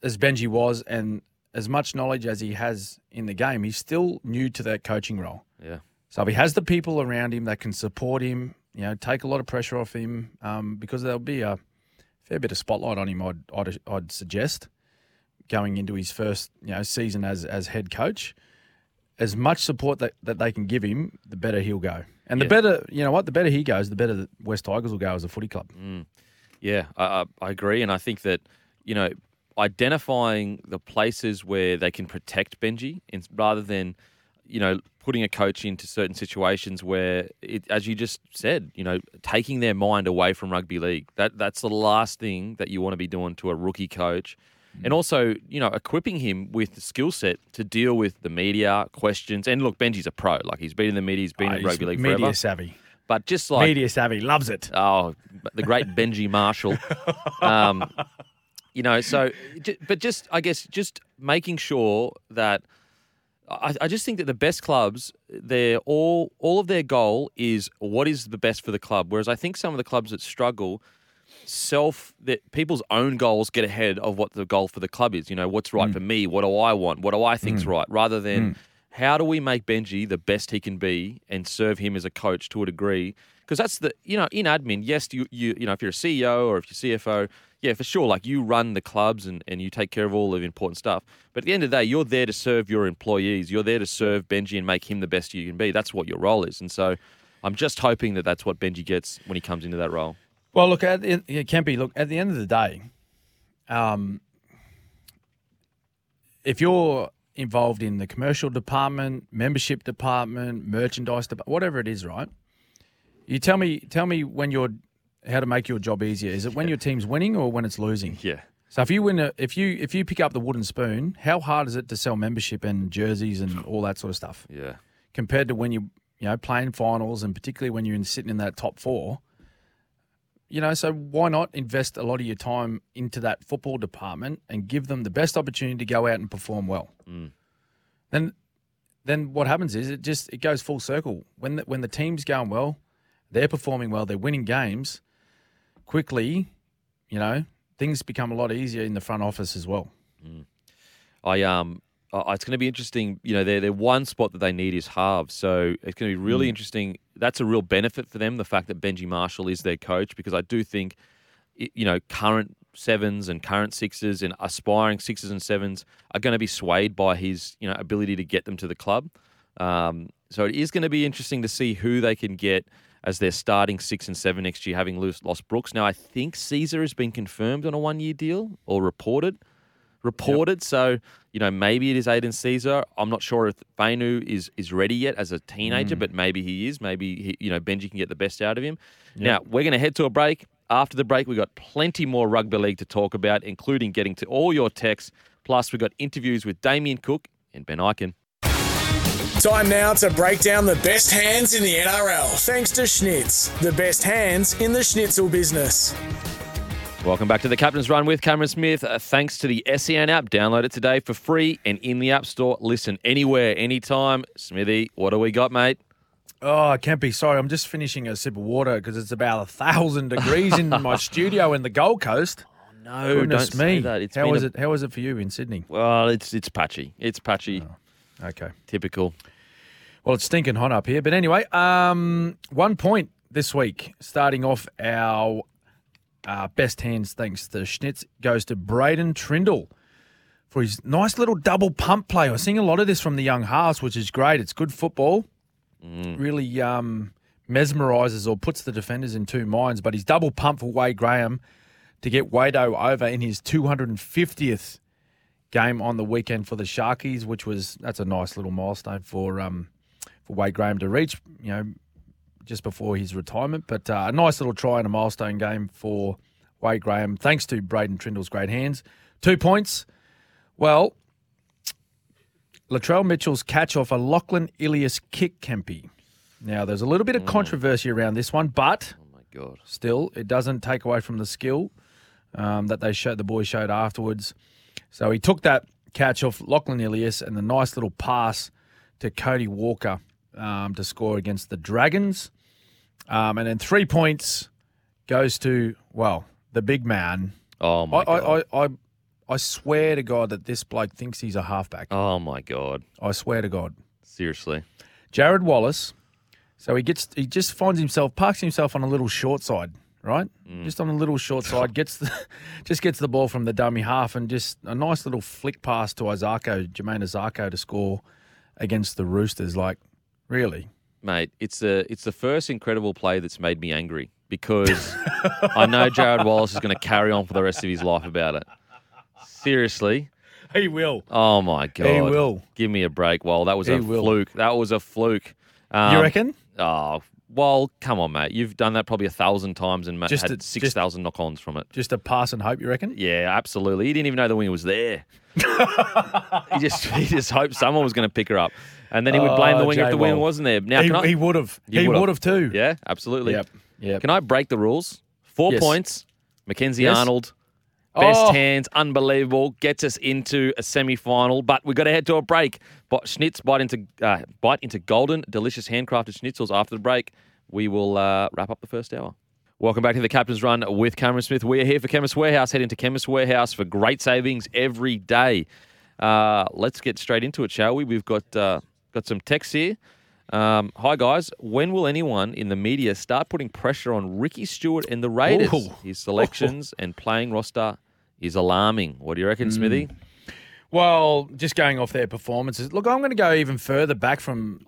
as Benji was, and as much knowledge as he has in the game, he's still new to that coaching role. Yeah. So if he has the people around him that can support him, you know, take a lot of pressure off him, um, because there'll be a fair bit of spotlight on him. I'd, I'd I'd suggest going into his first you know season as as head coach. As much support that, that they can give him, the better he'll go. And the Yeah. better, you know what, the better he goes, the better the West Tigers will go as a footy club. Mm. Yeah, I, I, I agree, and I think that you know identifying the places where they can protect Benji, in, rather than you know putting a coach into certain situations where, it, as you just said, you know, taking their mind away from rugby league. That that's the last thing that you want to be doing to a rookie coach. And also, you know, equipping him with the skill set to deal with the media questions. And look, Benji's a pro; like he's been in the media, he's been Ah, in rugby league media forever. savvy. But just like media savvy, loves it. Oh, the great Benji Marshall. Um, you know, so, but just, I guess, just making sure that I, I just think that the best clubs, they're all, all of their goal is what is the best for the club. Whereas I think some of the clubs that struggle, self, that people's own goals get ahead of what the goal for the club is. You know, what's right mm. for me? What do I want? What do I think's mm. right? Rather than mm. how do we make Benji the best he can be and serve him as a coach to a degree? Because that's the you know in admin, yes, you you you know if you're a CEO or if you're CFO, yeah, for sure, like you run the clubs and, and you take care of all of the important stuff. But at the end of the day, you're there to serve your employees. You're there to serve Benji and make him the best you can be. That's what your role is. And so, I'm just hoping that that's what Benji gets when he comes into that role. Well, look, at the, yeah, Kempy, look, at the end of the day, um, if you're involved in the commercial department, membership department, merchandise department, whatever it is, right? You tell me, tell me when you're how to make your job easier. Is it when your team's winning or when it's losing? Yeah. So if you win, a, if you if you pick up the wooden spoon, how hard is it to sell membership and jerseys and all that sort of stuff? Yeah. compared to when you you know playing finals and particularly when you're in, sitting in that top four. You know, so why not invest a lot of your time into that football department and give them the best opportunity to go out and perform well? Then, then what happens is it just it goes full circle. When the, when the team's going well, they're performing well, they're winning games. Quickly, you know, things become a lot easier in the front office as well. I um uh, it's going to be interesting. You know, their their one spot that they need is halves, so it's going to be really interesting. That's a real benefit for them. The fact that Benji Marshall is their coach, because I do think, you know, current sevens and current sixes and aspiring sixes and sevens are going to be swayed by his you know ability to get them to the club. Um, so it is going to be interesting to see who they can get as their starting six and seven next year, having lost, Brooks. Now, I think Sezer has been confirmed on a one year deal or reported. Reported, so you know maybe it is Aidan Sezer. I'm not sure if Fainu is is ready yet as a teenager, mm. but maybe he is. Maybe he, you know Benji can get the best out of him. Now we're going to head to a break. After the break, we've got plenty more rugby league to talk about, including getting to all your texts. Plus, we've got interviews with Damien Cook and Ben Ikin. Time now to break down the best hands in the NRL. Thanks to Schnitz, the best hands in the schnitzel business. Welcome back to the Captain's Run with Cameron Smith. Uh, thanks to the SEN app. Download it today for free and in the App Store. Listen anywhere, anytime. Smithy, what do we got, mate? Oh, I can't be sorry. I'm just finishing a sip of water because it's about a thousand degrees in my studio in the Gold Coast. No, Goodness don't say that. It's how was a- it? How was it for you in Sydney? Well, it's it's patchy. It's patchy. Okay. Typical. Well, it's stinking hot up here. But anyway, um, one point this week, starting off our uh, best hands, thanks to Schnitz, goes to Braydon Trindall for his nice little double pump play. I'm seeing a lot of this from the young halves, which is great. It's good football. Really um, mesmerises or puts the defenders in two minds. But his double pump for Wade Graham to get Wado over in his 250th game on the weekend for the Sharkies, which was that's a nice little milestone for um, for Wade Graham to reach. You know, just before his retirement, but uh, a nice little try and a milestone game for Wade Graham. Thanks to Braydon Trindall's great hands. Two points. Well, Latrell Mitchell's catch off a Lachlan Ilias kick, Kempy. Now, there's a little bit of controversy around this one, but Oh my god. still, it doesn't take away from the skill um, that they showed the boys showed afterwards. So he took that catch off Lachlan Ilias and the nice little pass to Cody Walker um, to score against the Dragons. Um, and then three points goes to well the big man. Oh my I, god. I, I, I I swear to God that this bloke thinks he's a halfback. oh my god. I swear to God. Seriously. Jarrod Wallace. So he gets he just finds himself parks himself on a little short side, right? Just on a little short side, gets the, just gets the ball from the dummy half and just a nice little flick pass to Isaako, Jamayne Isaako to score against the Roosters. Like, really? Mate, it's the it's the first incredible play that's made me angry because I know Jarrod Wallace is going to carry on for the rest of his life about it. Seriously. He will. Oh my god. He will. Give me a break. Well, that was He a will. fluke. That was a fluke. Um, you reckon? Oh, well, come on, mate. You've done that probably a thousand times and Just had to- six thousand knock-ons from it. Just a pass and hope, you reckon? Yeah, absolutely. He didn't even know the winger was there. he just he just hoped someone was going to pick her up, and then he would blame the Oh, winger if the winger wasn't there. Now, he I, he would have. He would have too. yeah, absolutely. Yep. Yep. Can I break the rules? Four Yes. points. Mackenzie Yes. Arnold, best Oh. hands, unbelievable. Gets us into a semi-final, but we've got to head to a break. But Schnitz bite into uh, bite into golden, delicious handcrafted schnitzels. After the break, we will uh, wrap up the first hour. Welcome back to the Captain's Run with Cameron Smith. We are here for Chemist Warehouse. Head into Chemist Warehouse for great savings every day. Uh, let's get straight into it, shall we? We've got uh, got some texts here. Um, hi guys, when will anyone in the media start putting pressure on Ricky Stuart and the Raiders? Ooh. His selections and playing roster is alarming. What do you reckon, Smithy? Well, just going off their performances. Look, I'm going to go even further back from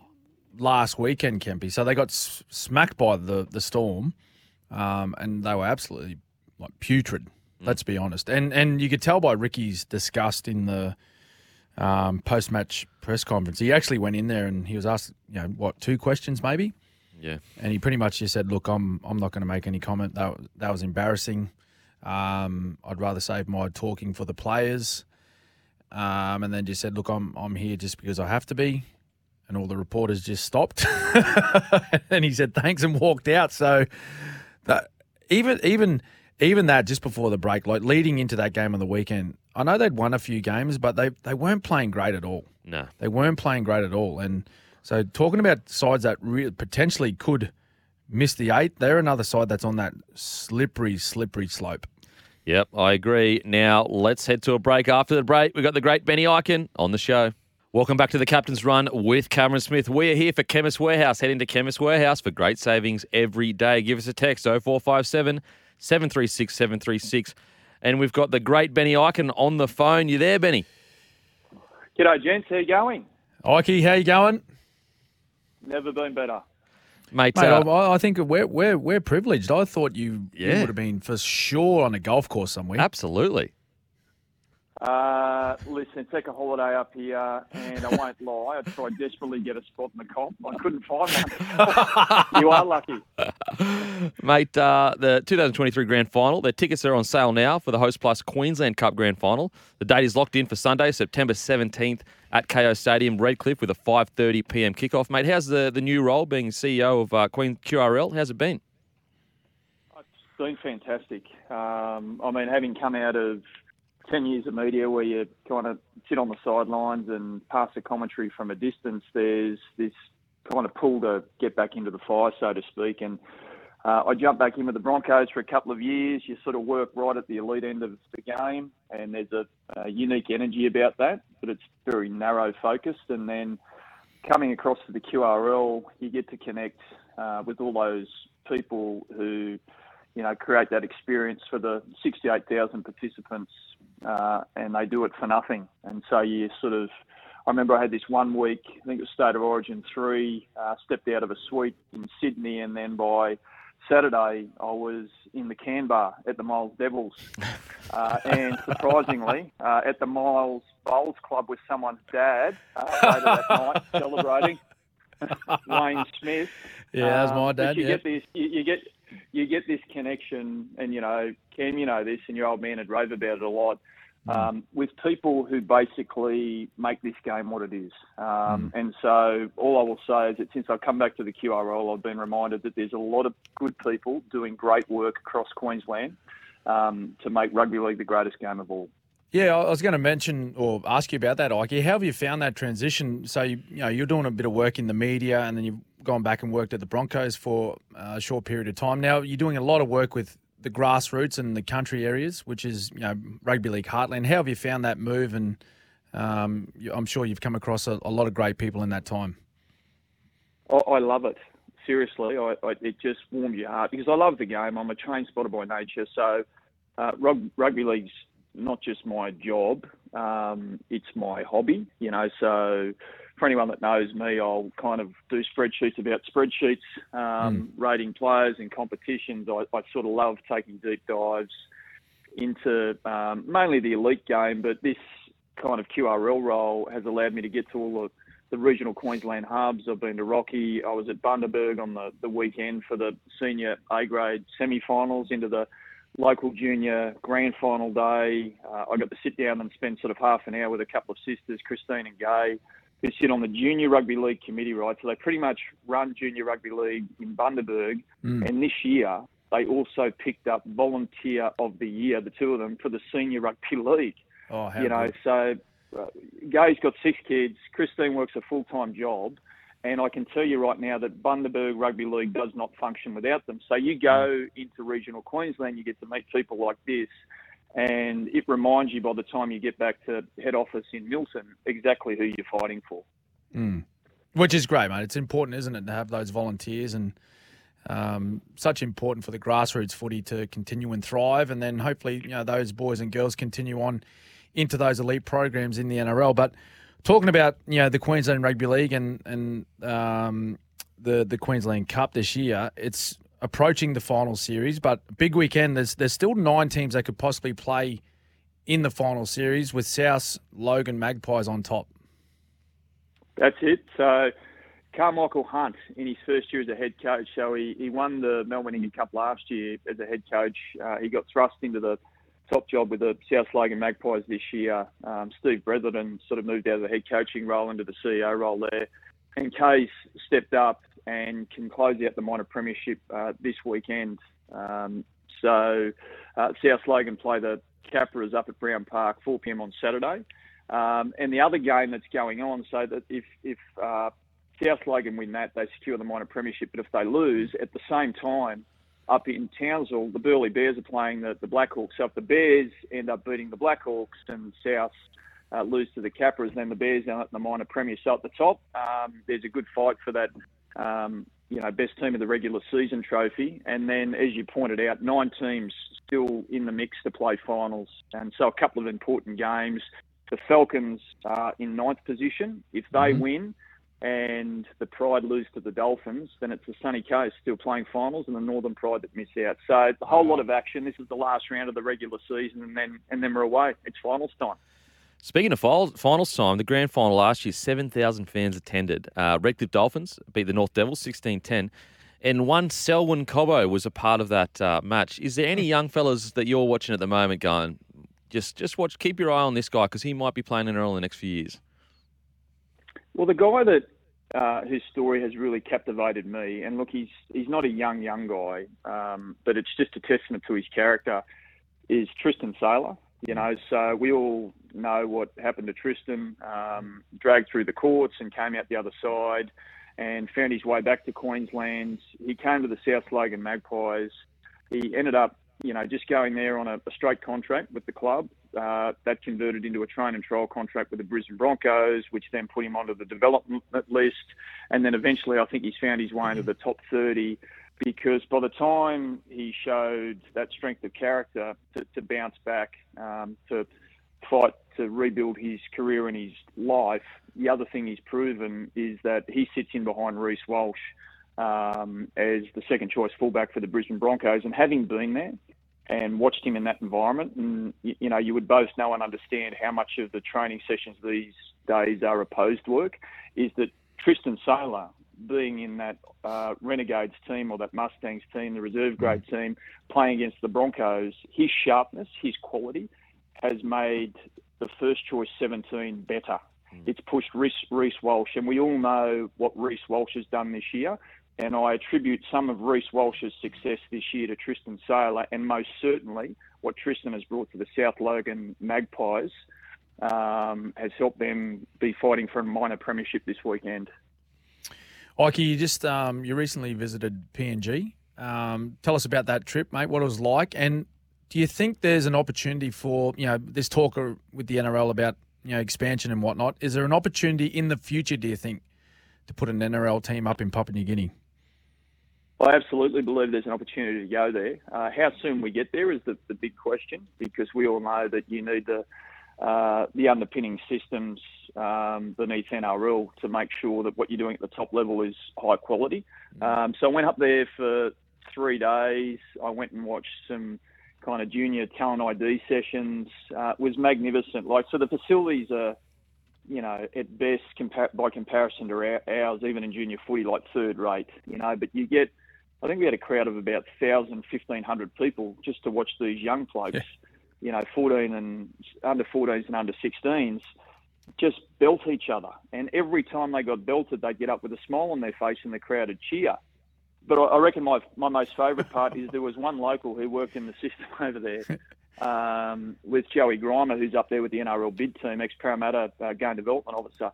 last weekend, Kempy. So they got s- smacked by the the Storm, um, and they were absolutely like putrid. Let's be honest. And and you could tell by Ricky's disgust in the um, post match press conference. He actually went in there and he was asked, you know, what two questions maybe, Yeah. and he pretty much just said, "Look, I'm I'm not going to make any comment. That that was embarrassing. Um, I'd rather save my talking for the players." Um, and then just said, "Look, I'm I'm here just because I have to be." And all the reporters just stopped. and he said thanks and walked out. So that even even even that just before the break, like leading into that game on the weekend, I know they'd won a few games, but they they weren't playing great at all. No. They weren't playing great at all. And so talking about sides that re- potentially could miss the eight, they're another side that's on that slippery, slippery slope. Yep, I agree. Now let's head to a break. After the break, we've got the great Benny Ikin on the show. Welcome back to the Captain's Run with Cameron Smith. We are here for Chemist Warehouse. Head into Chemist Warehouse for great savings every day. Give us a text 0457 736 736. And we've got the great Benny Ikin on the phone. You there, Benny? G'day, gents. How you going? Ike, how you going? Never been better. Mate, Mate, uh, I, I think we're, we're we're privileged. I thought you, you would have been for sure on a golf course somewhere. absolutely. Uh, listen, take a holiday up here, and I won't lie. I tried desperately to get a spot in the comp. I couldn't find one. you are lucky. Mate, uh, the 2023 Grand Final, their tickets are on sale now for the Hostplus Queensland Cup Grand Final. The date is locked in for Sunday, September 17th at Kayo Stadium, Redcliffe, with a 5.30 p.m. kickoff. Mate, how's the, the new role being CEO of uh, Queen QRL? How's it been? It's been fantastic. Um, I mean, having come out of 10 years of media where you kind of sit on the sidelines and pass the commentary from a distance, there's this kind of pull to get back into the fire, so to speak. And uh, I jumped back in with the Broncos for a couple of years. You sort of work right at the elite end of the game, and there's a, a unique energy about that, but it's very narrow focused. And then coming across to the QRL, you get to connect uh, with all those people who, you know, create that experience for the 68,000 participants, uh, and they do it for nothing. And so you sort of, I remember I had this one week, I think it was State of Origin 3, uh, stepped out of a suite in Sydney, and then by Saturday, I was in the can bar at the Miles Devils. Uh, and surprisingly, uh, at the Miles Bowls Club with someone's dad uh, later that night, celebrating Wayne Smith. Yeah, that was my Um, dad, You yeah. get this, you, you get, you get this connection, and you know, Cam, you know this, and your old man had rave about it a lot. Mm. Um, with people who basically make this game what it is. Um, Mm. And so all I will say is that since I've come back to the QRL, I've been reminded that there's a lot of good people doing great work across Queensland um, to make rugby league the greatest game of all. Yeah, I was going to mention or ask you about that, Ike. How have you found that transition? So you, you know you're doing a bit of work in the media, and then you've gone back and worked at the Broncos for a short period of time. Now you're doing a lot of work with the grassroots and the country areas, which is you know rugby league heartland. How have you found that move? And um, I'm sure you've come across a, a lot of great people in that time. I, love it. Seriously, I, I, it just warms your heart because I love the game. I'm a train spotter by nature, so uh, rug, rugby league's not just my job; um, it's my hobby. You know, so for anyone that knows me, I'll kind of do spreadsheets about spreadsheets, um, rating players and competitions. I, I sort of love taking deep dives into um, mainly the elite game, but this kind of QRL role has allowed me to get to all the, the regional Queensland hubs. I've been to Rocky. I was at Bundaberg on the, the weekend for the senior A grade semi finals into the local junior grand final day. Uh, I got to sit down and spend sort of half an hour with a couple of sisters, Christine and Gay, who sit on the junior rugby league committee, right? So they pretty much run junior rugby league in Bundaberg. And this year, they also picked up volunteer of the year, the two of them, for the senior rugby league. Oh, how you know, good. so uh, Gay's got six kids. Christine works a full time job. And I can tell you right now that Bundaberg Rugby League does not function without them. So you go into regional Queensland, you get to meet people like this, and it reminds you by the time you get back to head office in Milton exactly who you're fighting for. Which is great, mate. It's important, isn't it, to have those volunteers and um, such important for the grassroots footy to continue and thrive, and then hopefully, you know, those boys and girls continue on into those elite programs in the NRL. But talking about you know the Queensland Rugby League and and um, the the Queensland Cup this year, it's approaching the final series, but big weekend. There's there's still nine teams that could possibly play in the final series with South Logan Magpies on top. That's it. So Carmichael Hunt in his first year as a head coach. So he, he won the Mal Meninga Cup last year as a head coach. Uh, he got thrust into the top job with the South Logan Magpies this year. Um, Steve Bretherton sort of moved out of the head coaching role into the CEO role there. And Kay's stepped up and can close out the minor premiership uh, this weekend. Um, so uh, South Logan play the Capras up at Brown Park 4 p.m. on Saturday. Um, and the other game that's going on, so that if if uh, South Logan win that, they secure the minor premiership. But if they lose, at the same time, up in Townsville, the Burleigh Bears are playing the, the Blackhawks. So if the Bears end up beating the Blackhawks and South uh, lose to the Capras, then the Bears up in the minor premier. So at the top, um, there's a good fight for that, um, you know, best team of the regular season trophy. And then, as you pointed out, nine teams still in the mix to play finals. And so a couple of important games. The Falcons are in ninth position. If they Mm-hmm. win, and the Pride lose to the Dolphins, then it's the Sunny Coast still playing finals and the Northern Pride that miss out. So a whole lot of action. This is the last round of the regular season, and then and then we're away. It's finals time. Speaking of finals, time, the grand final last year, 7,000 fans attended. Uh, Redcliffe Dolphins beat the North Devils 16 10. And one Selwyn Cobbo was a part of that uh, match. Is there any young fellas that you're watching at the moment going, just just watch, keep your eye on this guy because he might be playing in NRL in the next few years? Well, the guy that uh, whose story has really captivated me, and look, he's he's not a young young guy, um, but it's just a testament to his character. Is Tristan Sailor? You know, so we all know what happened to Tristan. Um, dragged through the courts and came out the other side, and found his way back to Queensland. He came to the South Logan Magpies. He ended up, you know, just going there on a, a straight contract with the club. Uh, that converted into a train and trial contract with the Brisbane Broncos, which then put him onto the development list. And then eventually, I think he's found his way into the top 30 because by the time he showed that strength of character to, to bounce back, um, to fight to rebuild his career and his life, the other thing he's proven is that he sits in behind Reece Walsh um, as the second choice fullback for the Brisbane Broncos. And having been there, and watched him in that environment. And, you, you know, you would both know and understand how much of the training sessions these days are opposed work, is that Tristan Sailor, being in that uh, Renegades team or that Mustangs team, the reserve grade team, playing against the Broncos, his sharpness, his quality has made the first choice 17 better. It's pushed Reece, Reece Walsh, and we all know what Reece Walsh has done this year. And I attribute some of Reece Walsh's success this year to Tristan Sailor, and most certainly what Tristan has brought to the South Logan Magpies um, has helped them be fighting for a minor premiership this weekend. Ike, you just um, you recently visited PNG. Um, tell us about that trip, mate. What it was like, and do you think there's an opportunity for you know this talk with the NRL about you know expansion and whatnot? Is there an opportunity in the future? Do you think to put an NRL team up in Papua New Guinea? I absolutely believe there's an opportunity to go there. Uh, how soon we get there is the, the big question because we all know that you need the uh, the underpinning systems um, beneath NRL to make sure that what you're doing at the top level is high quality. Um, so I went up there for three days. I went and watched some kind of junior talent ID sessions. Uh, it was magnificent. Like so, the facilities are you know, at best, compar- by comparison to our, ours, even in junior footy, like third rate, you know. But you get, I think we had a crowd of about 1,000, 1,500 people just to watch these young blokes, you know, 14 and under 14s and under 16s, just belt each other. And every time they got belted, they'd get up with a smile on their face and the crowd would cheer. But I, reckon my, my most favourite part is there was one local who worked in the system over there um, with Joey Grima, who's up there with the NRL bid team, ex Parramatta uh, game development officer,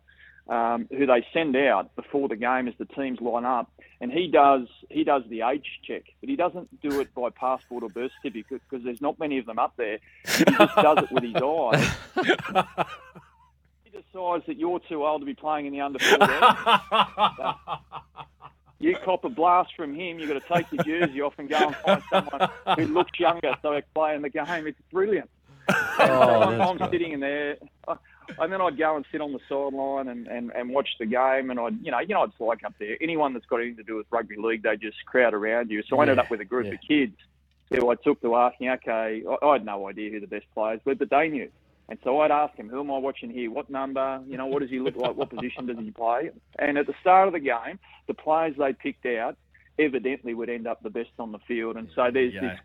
um, who they send out before the game as the teams line up, and he does he does the age check, but he doesn't do it by passport or birth certificate because there's not many of them up there. He just does it with his eyes. That you're too old to be playing in the under 14. you cop a blast from him, you've got to take your jersey off and go and find someone who looks younger so they play in the game. It's brilliant. Oh, so I'm, sitting in there, and then I'd go and sit on the sideline and, and, and watch the game. And I'd, you know, you know, it's like up there. Anyone that's got anything to do with rugby league, they just crowd around you. So I ended up with a group yeah. of kids who I took to asking, okay, I, I had no idea who the best players were, but they knew. And so I'd ask him, who am I watching here? What number? You know, what does he look like? What position does he play? And at the start of the game, the players they picked out evidently would end up the best on the field. And so there's Yeah. this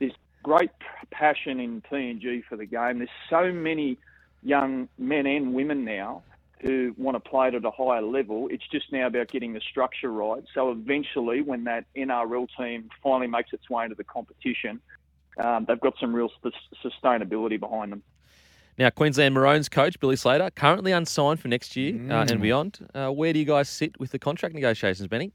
this great passion in PNG for the game. There's so many young men and women now who want to play it at a higher level. It's just now about getting the structure right. So eventually, when that NRL team finally makes its way into the competition, um, they've got some real sustainability behind them. Now, Queensland Maroons coach Billy Slater, currently unsigned for next year uh, and beyond. Uh, where do you guys sit with the contract negotiations, Benny?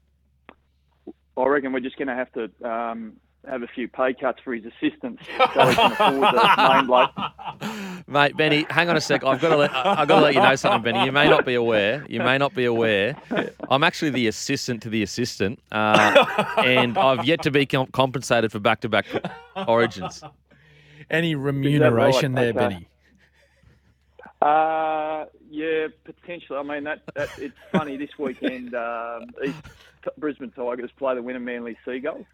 I reckon we're just going to have to um, have a few pay cuts for his assistants so he can afford the main bloke. Mate, Benny, hang on a sec. I've got to let I've got to let you know something, Benny. You may not be aware. You may not be aware. I'm actually the assistant to the assistant, uh, and I've yet to be com- compensated for back-to-back origins. Any remuneration there, Okay. Benny? Uh, yeah, potentially. I mean, that, that it's funny. This weekend, um, East Brisbane Tigers play the Wynnum Manly Seagulls.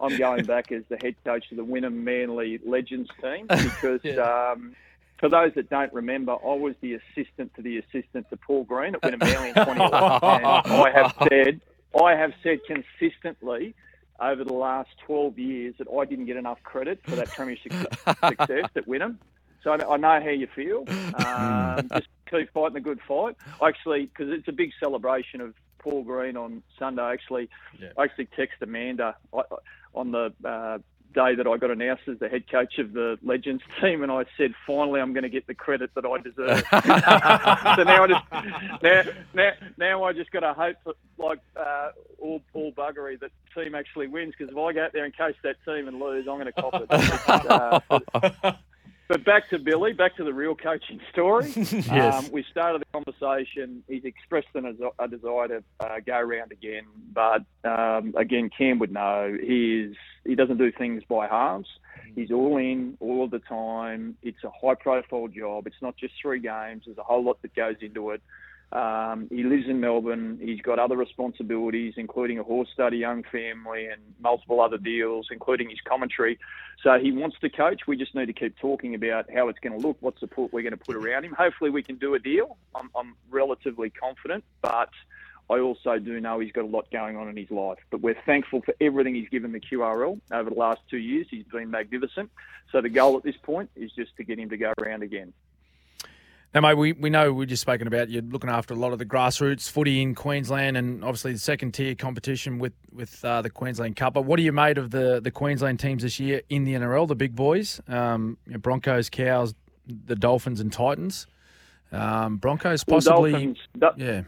I'm going back as the head coach of the Wynnum Manly Legends team because um, for those that don't remember, I was the assistant to the assistant to Paul Green at Wynnum Manly in 2011. I have said, I have said consistently over the last 12 years that I didn't get enough credit for that premiership success at Wynnum. So I I know how you feel. Um, just keep fighting the good fight. Actually, because it's a big celebration of Paul Green on Sunday. Actually, I actually text Amanda on the uh, day that I got announced as the head coach of the Legends team, and I said, "Finally, I'm going to get the credit that I deserve." so now I just now now, now I just got to hope that like uh, all all buggery that team actually wins because if I go out there and coach that team and lose, I'm going to cop it. Uh, but back to Billy, back to the real coaching story. Yes. Um, we started the conversation. He's expressed an, a desire to uh, go around again, but um, again, Cam would know he is he doesn't do things by halves. He's all in all of the time. It's a high profile job. It's not just three games. There's a whole lot that goes into it. Um, he lives in Melbourne. He's got other responsibilities, including a horse study, young family, and multiple other deals, including his commentary. So he wants to coach. We just need to keep talking about how it's going to look, what support we're going to put around him. Hopefully, we can do a deal. I'm, I'm relatively confident, but I also do know he's got a lot going on in his life. But we're thankful for everything he's given the QRL over the last two years. He's been magnificent. So the goal at this point is just to get him to go around again. Now, mate, we, we know we've just spoken about you're looking after a lot of the grassroots footy in Queensland and obviously the second tier competition with, with uh, the Queensland Cup. But what are you made of the, the Queensland teams this year in the NRL, the big boys? Um, you know, Broncos, Cows, the Dolphins, and Titans. Um, Broncos Well, possibly. Dolphins, Dol- yeah.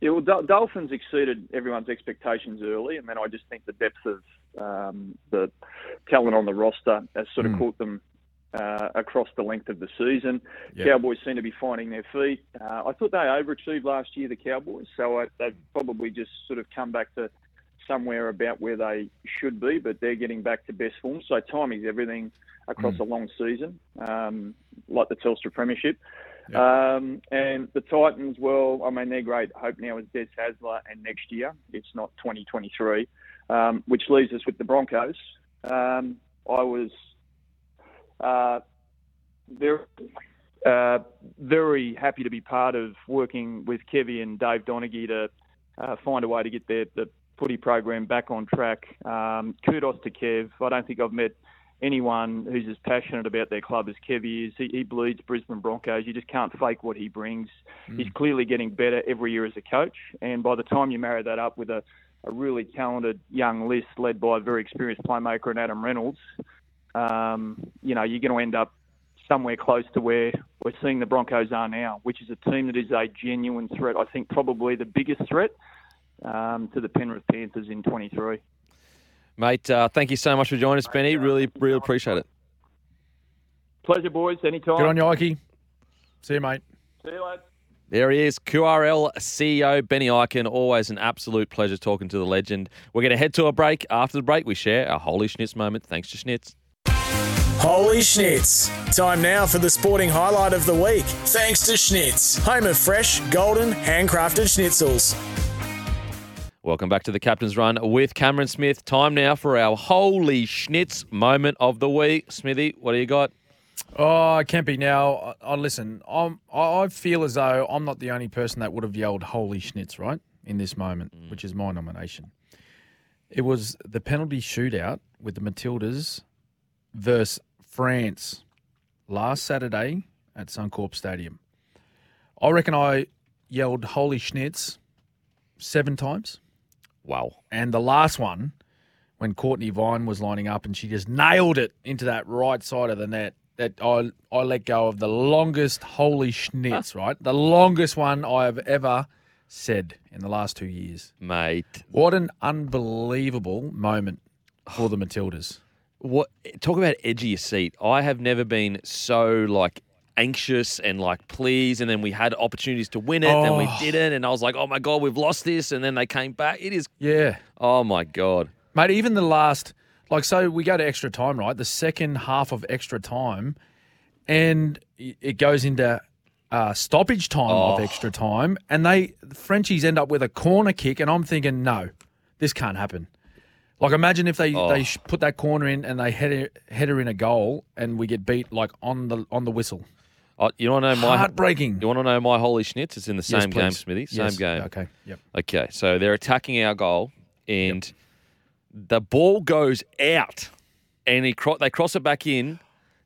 Yeah, well, Dol- Dolphins exceeded everyone's expectations early, and then I just think the depth of um, the talent on the roster has sort of Mm. caught them uh, across the length of the season. Yep. Cowboys seem to be finding their feet. Uh, I thought they overachieved last year, the Cowboys, so I, they've probably just sort of come back to somewhere about where they should be, but they're getting back to best form. So timing's everything across a long season, um, like the Telstra Premiership. Um, and the Titans, well, I mean, they're great. Hope now is Des Hasler, and next year it's not 2023, um, which leaves us with the Broncos. Um, I was uh, very, uh, very happy to be part of working with Kevy and Dave Donaghy to uh, find a way to get their, the footy program back on track. Um, kudos to Kev. I don't think I've met anyone who's as passionate about their club as Kevy is. He, he bleeds Brisbane Broncos. You just can't fake what he brings. He's clearly getting better every year as a coach. And by the time you marry that up with a, a really talented young list led by a very experienced playmaker in Adam Reynolds, um, you know, you're going to end up somewhere close to where we're seeing the Broncos are now, which is a team that is a genuine threat. I think probably the biggest threat um, to the Penrith Panthers in 23. Mate, uh, thank you so much for joining us, Benny. Really, really appreciate it. Pleasure, boys. Anytime. Good on you, Ike. See you, mate. See you lads. There he is, QRL CEO Benny Ikin. Always an absolute pleasure talking to the legend. We're going to head to a break. After the break, we share our Holy Schnitz moment. Thanks to Schnitz. Holy Schnitz. Time now for the sporting highlight of the week. Thanks to Schnitz, home of fresh, golden, handcrafted schnitzels. Welcome back to the Captain's Run with Cameron Smith. Time now for our Holy Schnitz moment of the week. Smithy, what do you got? Oh, Kempy. Now, I, I listen. I'm, I I feel as though I'm not the only person that would have yelled "Holy Schnitz!" right in this moment, mm. which is my nomination. It was the penalty shootout with the Matildas versus France last Saturday at Suncorp Stadium. I reckon I yelled "Holy Schnitz" seven times. Wow. And the last one, when Cortnee Vine was lining up and she just nailed it into that right side of the net, that I I let go of the longest holy schnitz, right? The longest one I have ever said in the last two years. Mate. What an unbelievable moment for the Matildas. What talk about your seat? I have never been so like anxious and like pleased, and then we had opportunities to win it, and we Oh. didn't, and I was like, oh my god, we've lost this, and then they came back. It is, Yeah. oh my god, Mate, even the last, like, so we go to extra time, right? The second half of extra time, and i- it goes into uh, stoppage time of Oh. extra time, and they the Frenchies end up with a corner kick, and I'm thinking, no, this can't happen. Like, imagine if they, Oh. they put that corner in and they head it, header in a goal, and we get beat like on the on the whistle. oh, you want to know my Heartbreaking. You want to know my holy schnitz? It's in the Yes, same game. Smithy. Same Yes. game. Okay. Yep. Okay, so they're attacking our goal, and the ball goes out, and he cro- they cross it back in.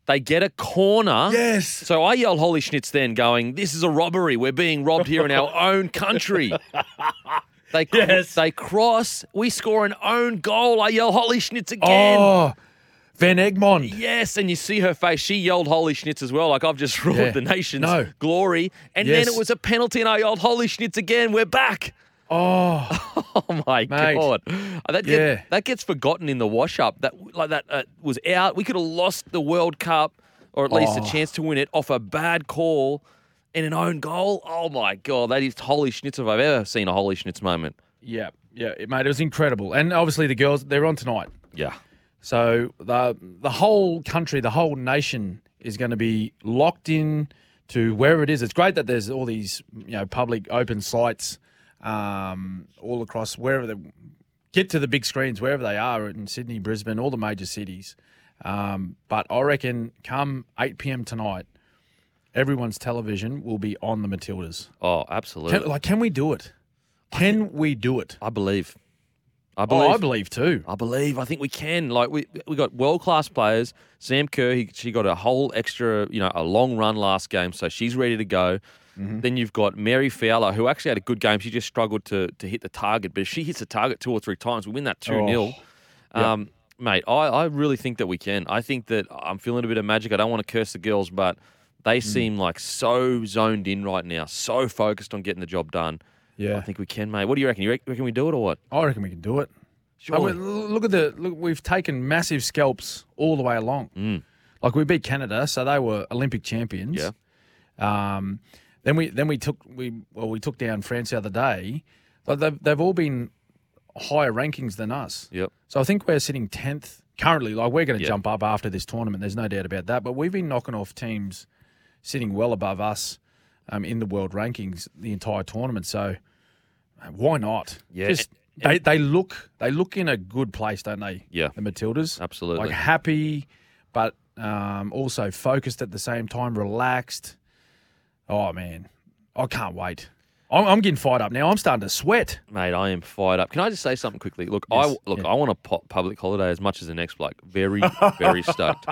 They get a corner. Yes. So I yell "Holy schnitz!" Then, going, "This is a robbery. We're being robbed here in our own country." They Yes. they cross. We score an own goal. I yell "Holy schnitz!" again. Oh, Van Egmond. Yes, and you see her face. She yelled "Holy schnitz!" as well. Like I've just ruled Yeah. the nation's No. glory. And Yes. then it was a penalty, and I yelled "Holy schnitz!" again. We're back. Oh, Oh my Mate. god, Uh, that Yeah. get, that gets forgotten in the wash up. That like that uh, was out. We could have lost the World Cup, or at least a Oh. chance to win it off a bad call in an own goal. Oh my god, that is holy schnitz if I've ever seen a holy schnitz moment. yeah, yeah, it- mate. It was incredible, and obviously the girls they're on tonight. Yeah, So the the whole country, the whole nation is going to be locked in to wherever it is. It's great that there's all these you know public open sites um, all across wherever they get to the big screens, wherever they are in Sydney, Brisbane, all the major cities. Um, but I reckon come 8 p.m. tonight, everyone's television will be on the Matildas. oh absolutely. Can, like, can we do it? Can we do it? I believe. I believe. Oh. I believe too. I believe. I think we can. Like we we got world class players. Sam Kerr, he, she got a whole extra, you know, a long run last game, so she's ready to go. Mm-hmm. Then you've got Mary Fowler, who actually had a good game. She just struggled to to hit the target, but if she hits the target two or three times, we win that two 0 Oh, Um, mate, I, I really think that we can. I think that I'm feeling a bit of magic. I don't want to curse the girls, but they Mm. seem like so zoned in right now, so focused on getting the job done. Yeah. I think we can, mate. What do you reckon? You reckon, we do it or what? I reckon we can do it. I mean, look at the look. We've taken massive scalps all the way along. Mm. Like we beat Canada, so they were Olympic champions. Yeah. Um, then we then we took we well we took down France the other day. But they've they've all been higher rankings than us. Yep. So I think we're sitting tenth currently. Like we're going to Yeah. jump up after this tournament. There's no doubt about that. But we've been knocking off teams sitting well above us um, in the world rankings the entire tournament. So uh, why not? Yeah, Just, they they look they look in a good place, don't they? Yeah. The Matildas. Absolutely. Like happy, but um, also focused at the same time, relaxed. Oh man, I can't wait. I'm, I'm getting fired up now. I'm starting to sweat. Mate, I am fired up. Can I just say something quickly? Look, I look, yeah. I want a pu- public holiday as much as the next bloke. Very, very stoked.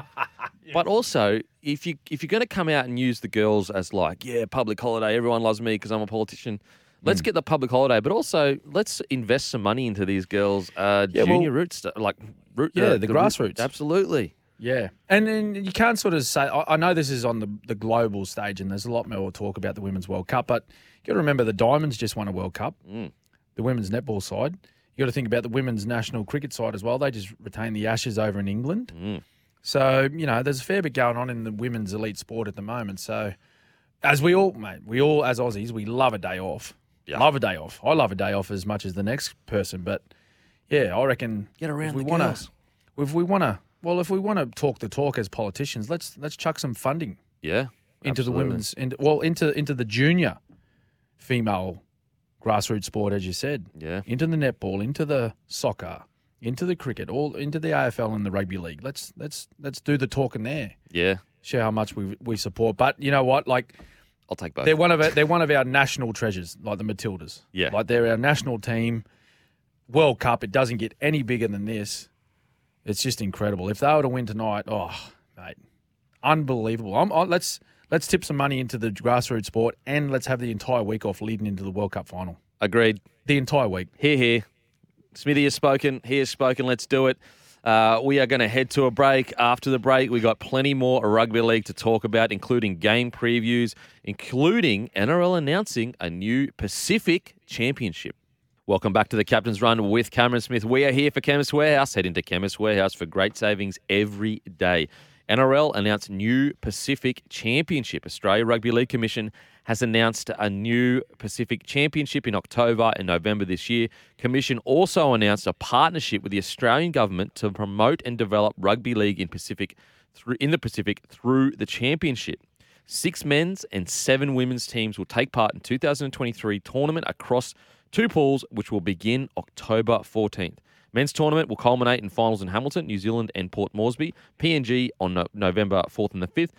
But also, if you if you're going to come out and use the girls as like, yeah, public holiday, everyone loves me because I'm a politician. Let's Hmm. get the public holiday, but also let's invest some money into these girls' uh, Yeah, junior well- roots, like root, Yeah, uh, the root- grassroots. Absolutely. Yeah, and then you can't sort of say. I, I know this is on the the global stage, and there's a lot more talk about the women's World Cup, but you got to remember the Diamonds just won a World Cup. Mm. The women's netball side. You got to think about the women's national cricket side as well. They just retained the Ashes over in England. Mm. So you know, there's a fair bit going on in the women's elite sport at the moment. So, as we all, mate, we all as Aussies, we love a day off. Yeah. Love a day off. I love a day off as much as the next person, but yeah, I reckon Get around if we the wanna- girls. if we want to, well, if we want to talk the talk as politicians, let's let's chuck some funding Yeah. into absolutely. the women's, into, well, into into the junior female grassroots sport, as you said, Yeah. into the netball, into the soccer, into the cricket, all into the AFL and the rugby league. Let's let's let's do the talking there. Yeah. Show how much we we support. But you know what? Like I'll take both. they're one of our, they're one of our national treasures, like the Matildas. Yeah. like they're our national team. World Cup. It doesn't get any bigger than this. It's just incredible. If they were to win tonight, oh mate, unbelievable. I'm, I, let's let's tip some money into the grassroots sport, and let's have the entire week off leading into the World Cup final. Agreed. The entire week. Here, here. Smithy has spoken. He has spoken. Let's do it. Uh, we are going to head to a break. After the break, we got plenty more rugby league to talk about, including game previews, including NRL announcing a new Pacific Championship. Welcome back to the Captain's Run with Cameron Smith. We are here for Chemist Warehouse. Head into Chemist Warehouse for great savings every day. NRL announced new Pacific Championship. Australia Rugby League Commission has announced a new Pacific Championship in October and November this year. Commission also announced a partnership with the Australian government to promote and develop rugby league in Pacific through, in the Pacific through the championship. Six men's and seven women's teams will take part in 2023 tournament across two pools, which will begin October 14th. Men's tournament will culminate in finals in Hamilton, New Zealand, and Port Moresby. PNG on no- November 4th and the 5th.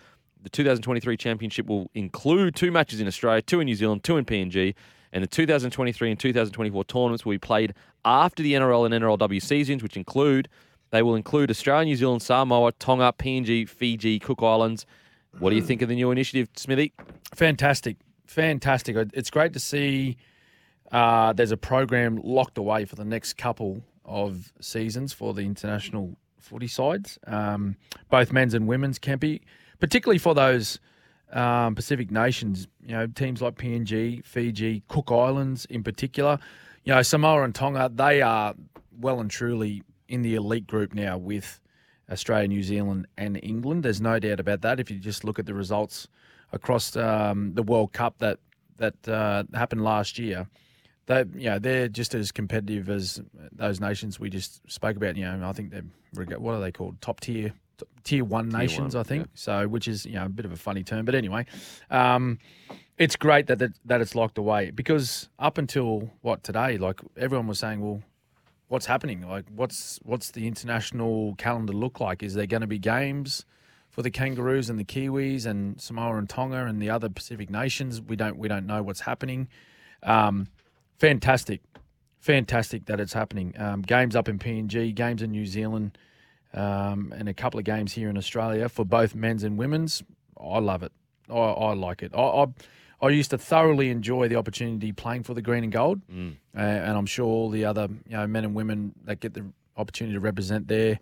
The 2023 championship will include two matches in Australia, two in New Zealand, two in PNG. And the 2023 and 2024 tournaments will be played after the NRL and NRLW seasons, which include they will include Australia, New Zealand, Samoa, Tonga, PNG, Fiji, Cook Islands. What do you think of the new initiative, Smithy? Fantastic, fantastic. It's great to see uh, there's a program locked away for the next couple of seasons for the international footy sides, um, both men's and women's. Kempy, particularly for those um, Pacific nations, you know, teams like PNG, Fiji, Cook Islands in particular. You know, Samoa and Tonga, they are well and truly in the elite group now with Australia, New Zealand, and England. There's no doubt about that. If you just look at the results across um, the World Cup that that uh, happened last year, they you know they're just as competitive as those nations we just spoke about. You know, I think they're what are they called? Top tier. Tier one nations, one, I think. yeah. So, which is you know a bit of a funny term, but anyway, um, it's great that, that that it's locked away because up until what today, like everyone was saying, well, what's happening? Like, what's what's the international calendar look like? Is there going to be games for the Kangaroos and the Kiwis and Samoa and Tonga and the other Pacific nations? We don't we don't know what's happening. Um, fantastic, fantastic that it's happening. Um, games up in PNG, games in New Zealand, um, and a couple of games here in Australia for both men's and women's. I love it. I, I like it. I, I I used to thoroughly enjoy the opportunity playing for the green and gold, uh, and I'm sure all the other you know men and women that get the opportunity to represent their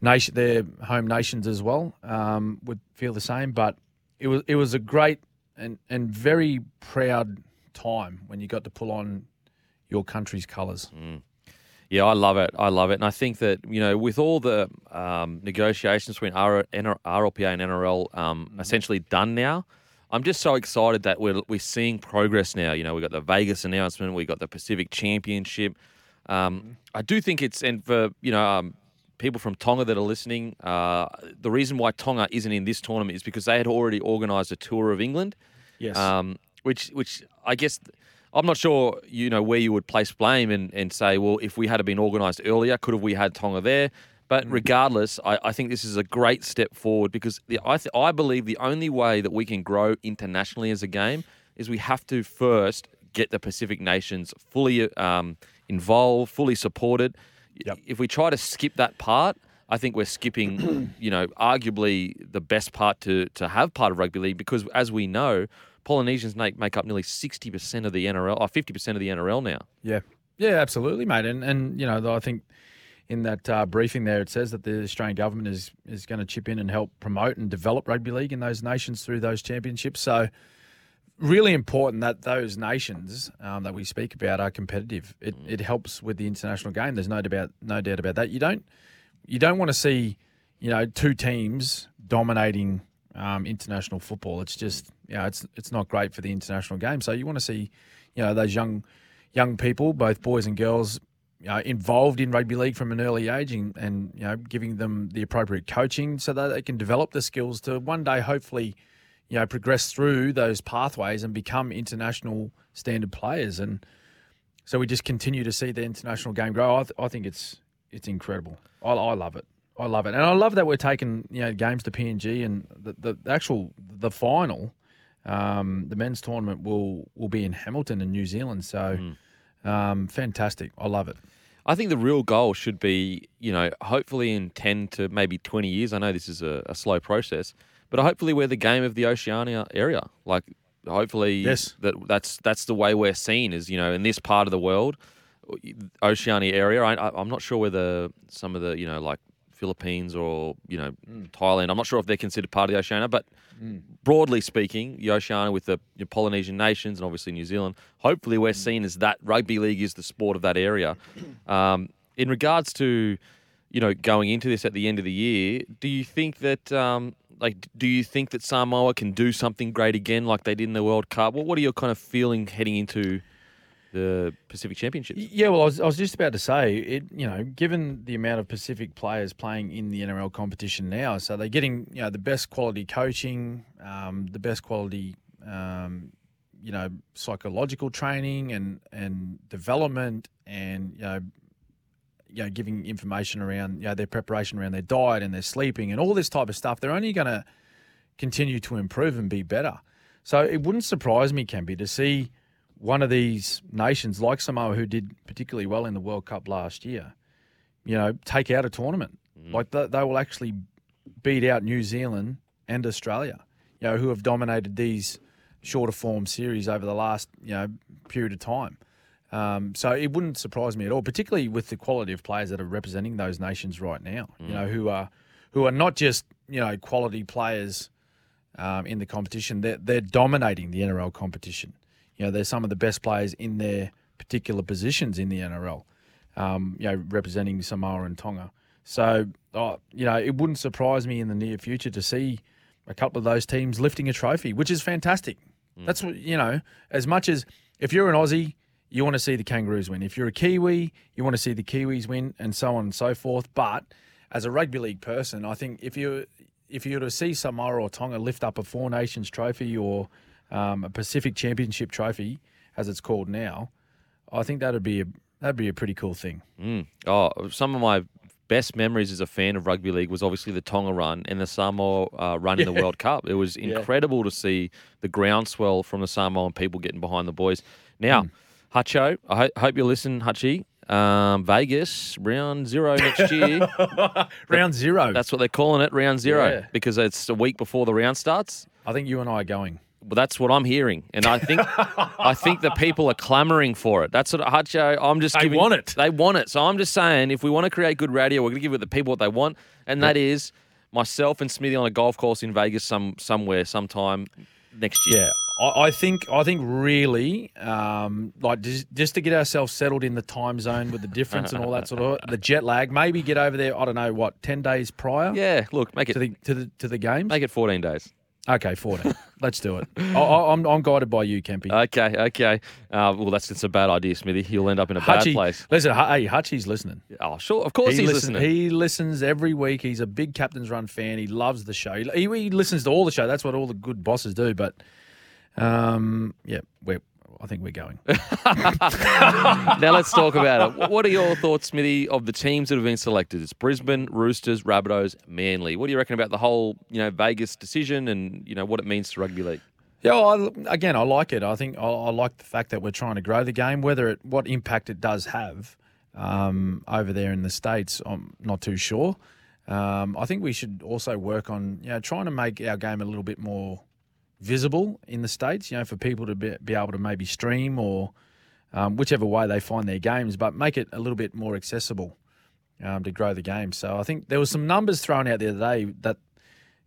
nation, their home nations as well, um, would feel the same. But it was it was a great and and very proud time when you got to pull on your country's colours. Yeah, I love it. I love it. And I think that, you know, with all the um, negotiations between R- NR- RLPA and NRL um, essentially done now, I'm just so excited that we're, we're seeing progress now. You know, we got the Vegas announcement, we got the Pacific Championship. Um, I do think it's, and for, you know, um, people from Tonga that are listening, uh, the reason why Tonga isn't in this tournament is because they had already organised a tour of England Yes. um, which which I guess I'm not sure you know where you would place blame and, and say, well, if we had been organised earlier, could have we had Tonga there? But regardless, I, I think this is a great step forward because the, I th- I believe the only way that we can grow internationally as a game is we have to first get the Pacific nations fully um, involved, fully supported. Yep. If we try to skip that part, I think we're skipping, you know, arguably the best part to to have part of rugby league because, as we know, Polynesians make, make up nearly sixty percent of the NRL, or fifty percent of the NRL now. Yeah, yeah, absolutely, mate. And and you know, I think in that uh, briefing there, it says that the Australian government is is going to chip in and help promote and develop rugby league in those nations through those championships. So. Really important that those nations um, that we speak about are competitive. It, it helps with the international game. There's no doubt, no doubt about that. You don't, you don't want to see, you know, two teams dominating um, international football. It's just, you know, it's it's not great for the international game. So you want to see, you know, those young young people, both boys and girls, you know, involved in rugby league from an early age, and, and you know, giving them the appropriate coaching so that they can develop the skills to one day, hopefully, you know, progress through those pathways and become international standard players. And so we just continue to see the international game grow. I, th- I think it's it's incredible. I, I love it. I love it, and I love that we're taking you know games to PNG and the, the actual the final, um, the men's tournament will will be in Hamilton in New Zealand. So, um, fantastic. I love it. I think the real goal should be, you know, hopefully in 10 to maybe 20 years. I know this is a, a slow process, but hopefully we're the game of the Oceania area. Like, hopefully Yes. that that's that's the way we're seen is, you know, in this part of the world, Oceania area. I, I, I'm not sure whether some of the, you know, like Philippines or you know Thailand. I'm not sure if they're considered part of the Oceania, but broadly speaking, the Oceania with the you know, Polynesian nations and obviously New Zealand. Hopefully, we're seen as that rugby league is the sport of that area. Um, in regards to you know going into this at the end of the year, do you think that? Um, like, do you think that Samoa can do something great again, like they did in the World Cup? What What are your kind of feeling heading into the Pacific Championships? Yeah, well, I was, I was just about to say it. You know, given the amount of Pacific players playing in the NRL competition now, so they're getting you know the best quality coaching, um, the best quality, um, you know, psychological training and and development, and you know, you know, giving information around you know their preparation around their diet and their sleeping and all this type of stuff. They're only going to continue to improve and be better. So it wouldn't surprise me, Kempy, to see one of these nations like Samoa, who did particularly well in the World Cup last year, you know, take out a tournament. Like they, they will actually beat out New Zealand and Australia, you know, who have dominated these shorter form series over the last you know period of time. Um, so it wouldn't surprise me at all, particularly with the quality of players that are representing those nations right now. You know, who are who are not just you know quality players um, in the competition; they're they're dominating the NRL competition. You know, they're some of the best players in their particular positions in the NRL. Um, you know, representing Samoa and Tonga. So, oh, you know, it wouldn't surprise me in the near future to see a couple of those teams lifting a trophy, which is fantastic. That's what you know. As much as if you're an Aussie, you want to see the Kangaroos win. If you're a Kiwi, you want to see the Kiwis win, and so on and so forth. But as a rugby league person, I think if you if you were to see Samoa or Tonga lift up a Four Nations trophy or um, a Pacific Championship trophy, as it's called now, I think that'd be a that'd be a pretty cool thing. Mm. Oh, some of my best memories as a fan of rugby league was obviously the Tonga run and the Samoa uh, run in the World Cup. It was incredible to see the groundswell from the Samoan people getting behind the boys. Now, Hutcho, I ho- hope you listen, Hutchie. Um, Vegas round zero next year. Round zero. That's what they're calling it, round zero, Yeah. because it's a week before the round starts. I think you and I are going. But that's what I'm hearing, and I think I think the people are clamoring for it. That's what Hutcho. I'm just They giving, want it. They want it. So I'm just saying, if we want to create good radio, we're going to give it the people what they want, and that is myself and Smithy on a golf course in Vegas, some somewhere, sometime next year. Yeah, I, I think I think really, um, like just, just to get ourselves settled in the time zone with the difference and all that sort of the jet lag. Maybe get over there. I don't know what ten days prior Yeah, look, make it to the to the to the games. make it 14 days. Okay, fourteen. Let's do it. I, I, I'm I'm guided by you, Kempy. Okay, okay. Uh, well, that's just a bad idea, Smithy. You'll end up in a bad place. listen, hey, Hutchie's listening. Oh, sure, of course he he's listens. listening. He listens every week. He's a big Captain's Run fan. He loves the show. He, he listens to all the show. That's what all the good bosses do. But um, yeah, we're. I think we're going. now let's talk about it. What are your thoughts, Smithy, of the teams that have been selected? It's Brisbane, Roosters, Rabbitohs, Manly. What do you reckon about the whole, you know, Vegas decision and you know what it means to rugby league? Yeah, well, I, again, I like it. I think I, I like the fact that we're trying to grow the game. Whether it, what impact it does have um, over there in the states, I'm not too sure. Um, I think we should also work on, you know, trying to make our game a little bit more visible in the states. You know, for people to be, be able to maybe stream or um, whichever way they find their games, but make it a little bit more accessible um, to grow the game. So I think there was some numbers thrown out the other day that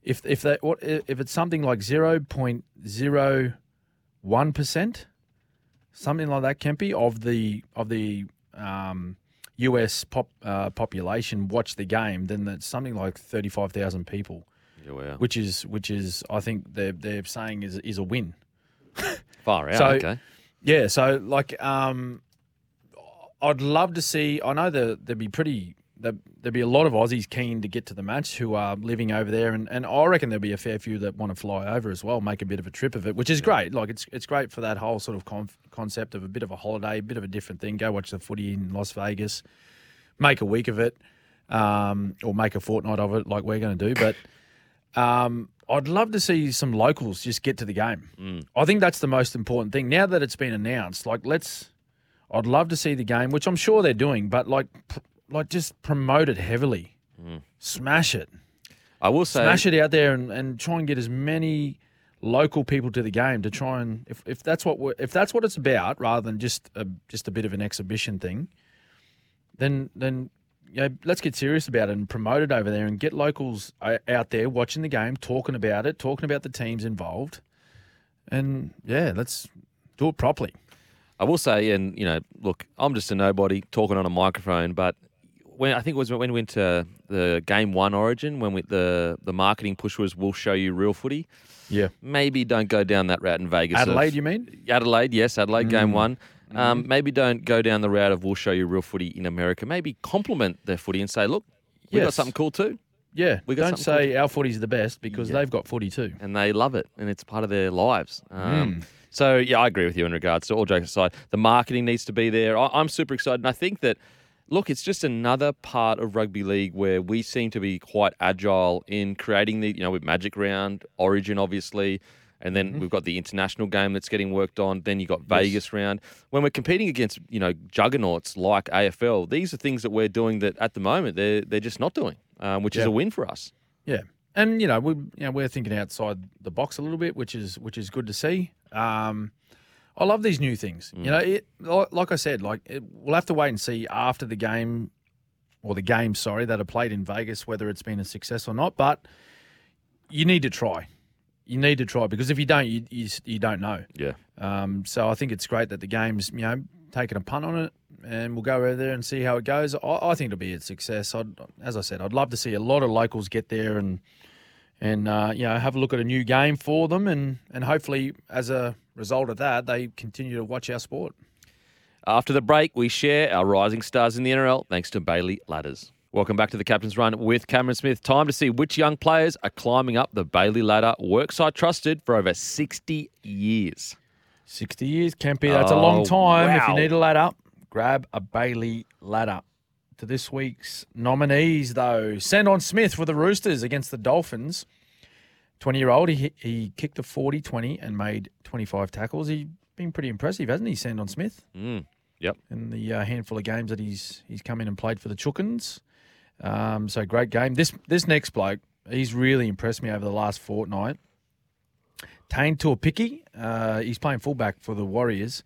if if that what if it's something like zero point zero one percent, something like that, Kempy, of the of the um, U.S. pop uh, population watch the game, then that's something like thirty five thousand people, Yeah, wow. which is which is I think they're they're saying is is a win. Far out. So- okay. Yeah, so like, um, I'd love to see. I know that there'd be pretty. there- There'd be a lot of Aussies keen to get to the match who are living over there, and, and I reckon there'll be a fair few that want to fly over as well, make a bit of a trip of it, which is great. Like it's it's great for that whole sort of con- concept of a bit of a holiday, a bit of a different thing. Go watch the footy in Las Vegas, make a week of it, um, or make a fortnight of it, like we're going to do. But um, I'd love to see some locals just get to the game. I think that's the most important thing. Now that it's been announced, like let's, I'd love to see the game, which I'm sure they're doing, but like, pr- like just promote it heavily, smash it, I will say, smash it out there, and, and try and get as many local people to the game to try and if, if that's what we're, if that's what it's about, rather than just a, just a bit of an exhibition thing, then then you know, let's get serious about it and promote it over there and get locals out there watching the game, talking about it, talking about the teams involved, and yeah, let's do it properly. I will say, and you know, look, I'm just a nobody talking on a microphone, but when I think it was when we went to the game one Origin, when we, the the marketing push was, "We'll show you real footy." Yeah, Maybe don't go down that route in Vegas. of- Adelaide, you mean? Adelaide, yes, Adelaide game mm. one. Um, Maybe don't go down the route of we'll show you real footy in America. Maybe complement their footy and say, look, we got something cool too, Yeah, We got don't say our footy's the best because they've got footy too. and they love it, and it's part of their lives. Um, So yeah, I agree with you in regards to all jokes aside. The marketing needs to be there. I, I'm super excited, and I think that. Look, it's just another part of rugby league where we seem to be quite agile in creating the, you know, with Magic Round, Origin, obviously, and then we've got the international game that's getting worked on. Then you got Vegas round. When we're competing against, you know, juggernauts like AFL, these are things that we're doing that at the moment they're they're just not doing, um, which is a win for us. Yeah, and you know we you know we're thinking outside the box a little bit, which is which is good to see. Um, I love these new things. You know, it like, like I said, like it, we'll have to wait and see after the game or the game, sorry, that are played in Vegas whether it's been a success or not. But you need to try. You need to try because if you don't, you you, you don't know. Yeah. Um, so I think it's great that the game's you know taking a punt on it, and we'll go over there and see how it goes. I, I think it'll be a success. I'd, as I said, I'd love to see a lot of locals get there and and uh, you know have a look at a new game for them, and and hopefully as a result of that, they continue to watch our sport. After the break, we share our rising stars in the NRL thanks to Bailey Ladders. Welcome back to the Captain's Run with Cameron Smith. Time to see which young players are climbing up the Bailey ladder, worksite trusted for over 60 years. 60 years, Kempy. That's a long Oh, time. If you need a ladder, grab a Bailey ladder. To this week's nominees, though, Sandon Smith for the Roosters against the Dolphins. 20 year old, he, he kicked a 40 20 and made 25 tackles. He's been pretty impressive, hasn't he, Sandon Smith? Mm, yep. In the uh, handful of games that he's he's come in and played for the Chookins. Um, so great game. This this next bloke, he's really impressed me over the last fortnight. Taine Tuaupiki, uh, he's playing fullback for the Warriors.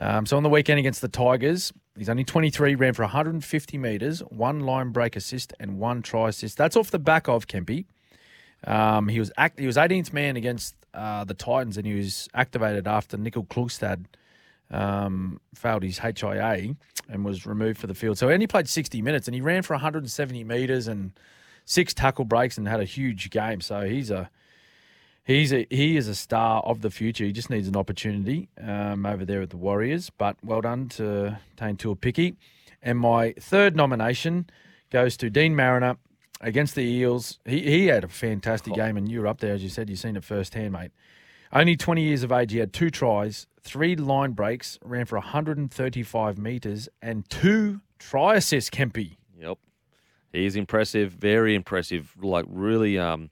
Um, so on the weekend against the Tigers, he's only 23, ran for 150 metres, one line break assist and one try assist. That's off the back of Kempy. Um, he was act- he was 18th man against uh, the Titans, and he was activated after Nicoll-Klokstad um, failed his HIA and was removed for the field. So he only played 60 minutes, and he ran for 170 metres and six tackle breaks and had a huge game. So he's a he's a he is a star of the future. He just needs an opportunity um, over there at the Warriors. But well done to Taine Tuaupiki. And my third nomination goes to Deine Mariner against the Eels. He he had a fantastic game, and you were up there as you said. You've seen it firsthand, mate. Only 20 years of age, he had two tries, three line breaks, ran for 135 metres, and two try assists, Kempy. Yep. He's impressive, very impressive. Like really, um,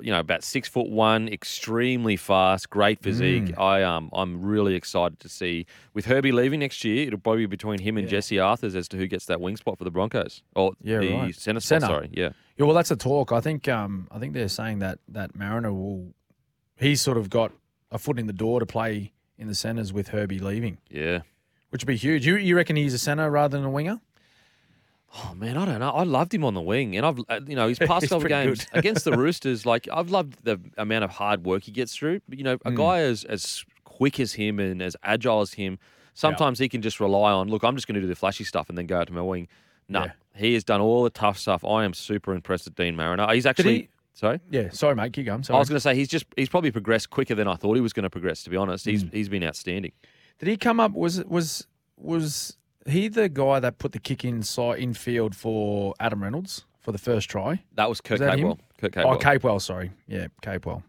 you know, about six foot one, extremely fast, great physique. I um, I'm really excited to see with Herbie leaving next year. It'll probably be between him and Jesse Arthurs as to who gets that wing spot for the Broncos or Yeah, the right. centre spot. Centre. Sorry, yeah, Yeah, well, that's a talk. I think um, I think they're saying that that Mariner will. He's sort of got a foot in the door to play in the centres with Herbie leaving, yeah. which would be huge. You you reckon he's a centre rather than a winger? Oh man, I don't know. I loved him on the wing, and I've uh, you know his past He's couple games against the Roosters. Like I've loved the amount of hard work he gets through. But you know, a Hmm. guy as as quick as him and as agile as him, sometimes he can just rely on. Look, I'm just going to do the flashy stuff and then go out to my wing. No, Yeah. he has done all the tough stuff. I am super impressed with Deine Mariner. He's actually sorry. Yeah. Sorry, mate. Keep going. I was going to say he's just he's probably progressed quicker than I thought he was going to progress. To be honest, he's mm. he's been outstanding. Did he come up? Was was was he the guy that put the kick inside infield for Adam Reynolds for the first try? That was Kurt Was that him? Capewell. Kurt oh, Capewell. Oh, Capewell. Sorry. Yeah, Capewell.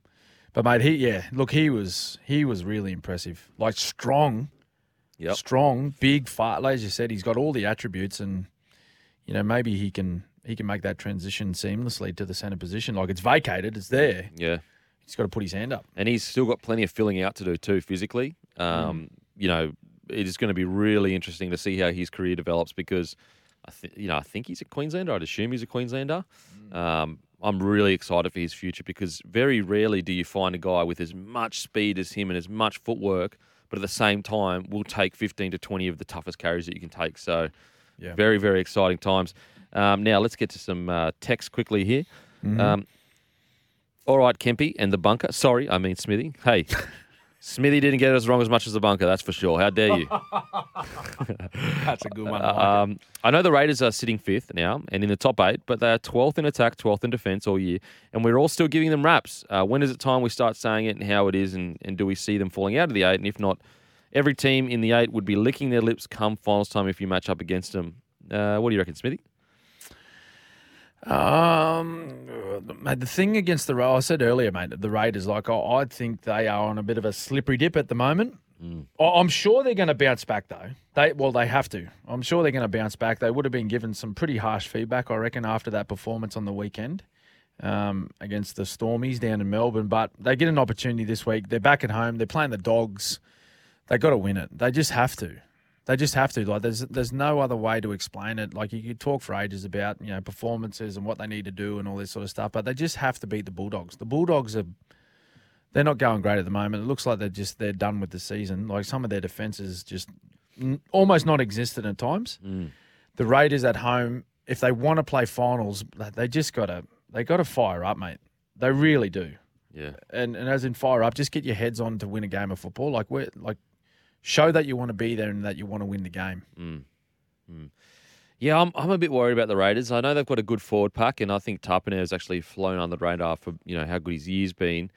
But mate, he yeah. Look, he was he was really impressive. Like strong, Yep. strong, big, fast. Like as you said, he's got all the attributes, and you know maybe he can he can make that transition seamlessly to the centre position. Like it's vacated, it's there. Yeah. He's got to put his hand up. and he's still got plenty of filling out to do too physically. Um, You know, it is going to be really interesting to see how his career develops because I think you know I think he's a Queenslander. I'd assume he's a Queenslander. Um, I'm really excited for his future because very rarely do you find a guy with as much speed as him and as much footwork, but at the same time will take 15 to 20 of the toughest carries that you can take. So. Yeah. Very, very exciting times. Um, now, let's get to some uh, text quickly here. Mm-hmm. Um, all right, Kempy and the bunker. Sorry, I mean Smithy. Hey, Smithy didn't get it as wrong as much as the bunker, that's for sure. How dare you? That's a good one. I. Um, I know the Raiders are sitting fifth now and in the top eight, but they are 12th in attack, 12th in defence all year, and we're all still giving them raps. Uh, when is it time we start saying it and how it is, and, and do we see them falling out of the eight? And if not, every team in the eight would be licking their lips come finals time if you match up against them. Uh, what do you reckon, Smithy? Um, mate, the thing against the I said earlier, mate, the Raiders, like I, I think they are on a bit of a slippery dip at the moment. I- I'm sure they're going to bounce back though. They well, they have to. I'm sure they're going to bounce back. They would have been given some pretty harsh feedback, I reckon, after that performance on the weekend um, against the Stormies down in Melbourne. But they get an opportunity this week. They're back at home. They're playing the Dogs. They got to win it. They just have to. They just have to. Like, there's there's no other way to explain it. Like, you could talk for ages about you know performances and what they need to do and all this sort of stuff, but they just have to beat the Bulldogs. The Bulldogs are they're not going great at the moment. It looks like they're just they're done with the season. Like some of their defenses just n- almost non-existent at times. Mm. The Raiders at home, if they want to play finals, they just gotta they gotta fire up, mate. They really do. Yeah. And and as in fire up, just get your heads on to win a game of football. Like we're like show that you want to be there and that you want to win the game. Mm. Mm. Yeah, I'm, I'm a bit worried about the Raiders. I know they've got a good forward pack, and I think Tapine has actually flown under the radar for you know how good his year's been.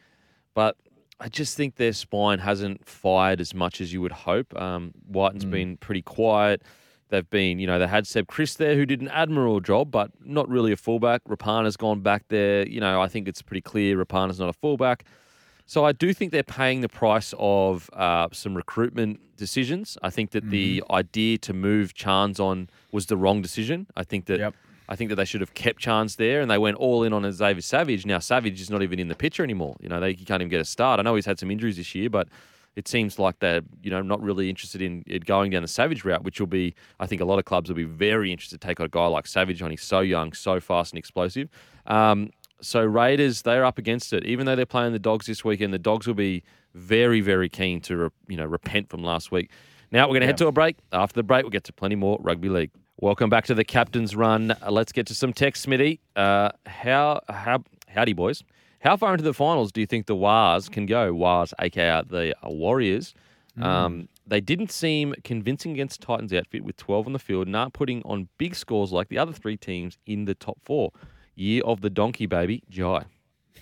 But I just think their spine hasn't fired as much as you would hope. Um, Wighton's mm. been pretty quiet. They've been, you know, they had Seb Kris there who did an admirable job, but not really a fullback. Rapana's gone back there. You know, I think it's pretty clear Rapana's not a fullback. So I do think they're paying the price of uh, some recruitment decisions. I think that the idea to move Charnze on was the wrong decision. I think that Yep. I think that they should have kept Charnze there, and they went all in on Xavier Savage. Now Savage is not even in the picture anymore. You know, they he can't even get a start. I know he's had some injuries this year, but it seems like they're you know not really interested in it going down the Savage route, which will be I think a lot of clubs will be very interested to take on a guy like Savage on. He's so young, so fast and explosive. Um, so Raiders, they're up against it. Even though they're playing the Dogs this weekend, the Dogs will be very, very keen to re- you know repent from last week. Now we're going to head to a break. After the break, we'll get to plenty more rugby league. Welcome back to the captain's run. Let's get to some text, Smitty. Uh, how how howdy boys? How far into the finals do you think the Wars can go? Wars, aka the Warriors. Um, they didn't seem convincing against Titans outfit with 12 on the field and aren't putting on big scores like the other three teams in the top four. Year of the donkey, baby. Jai.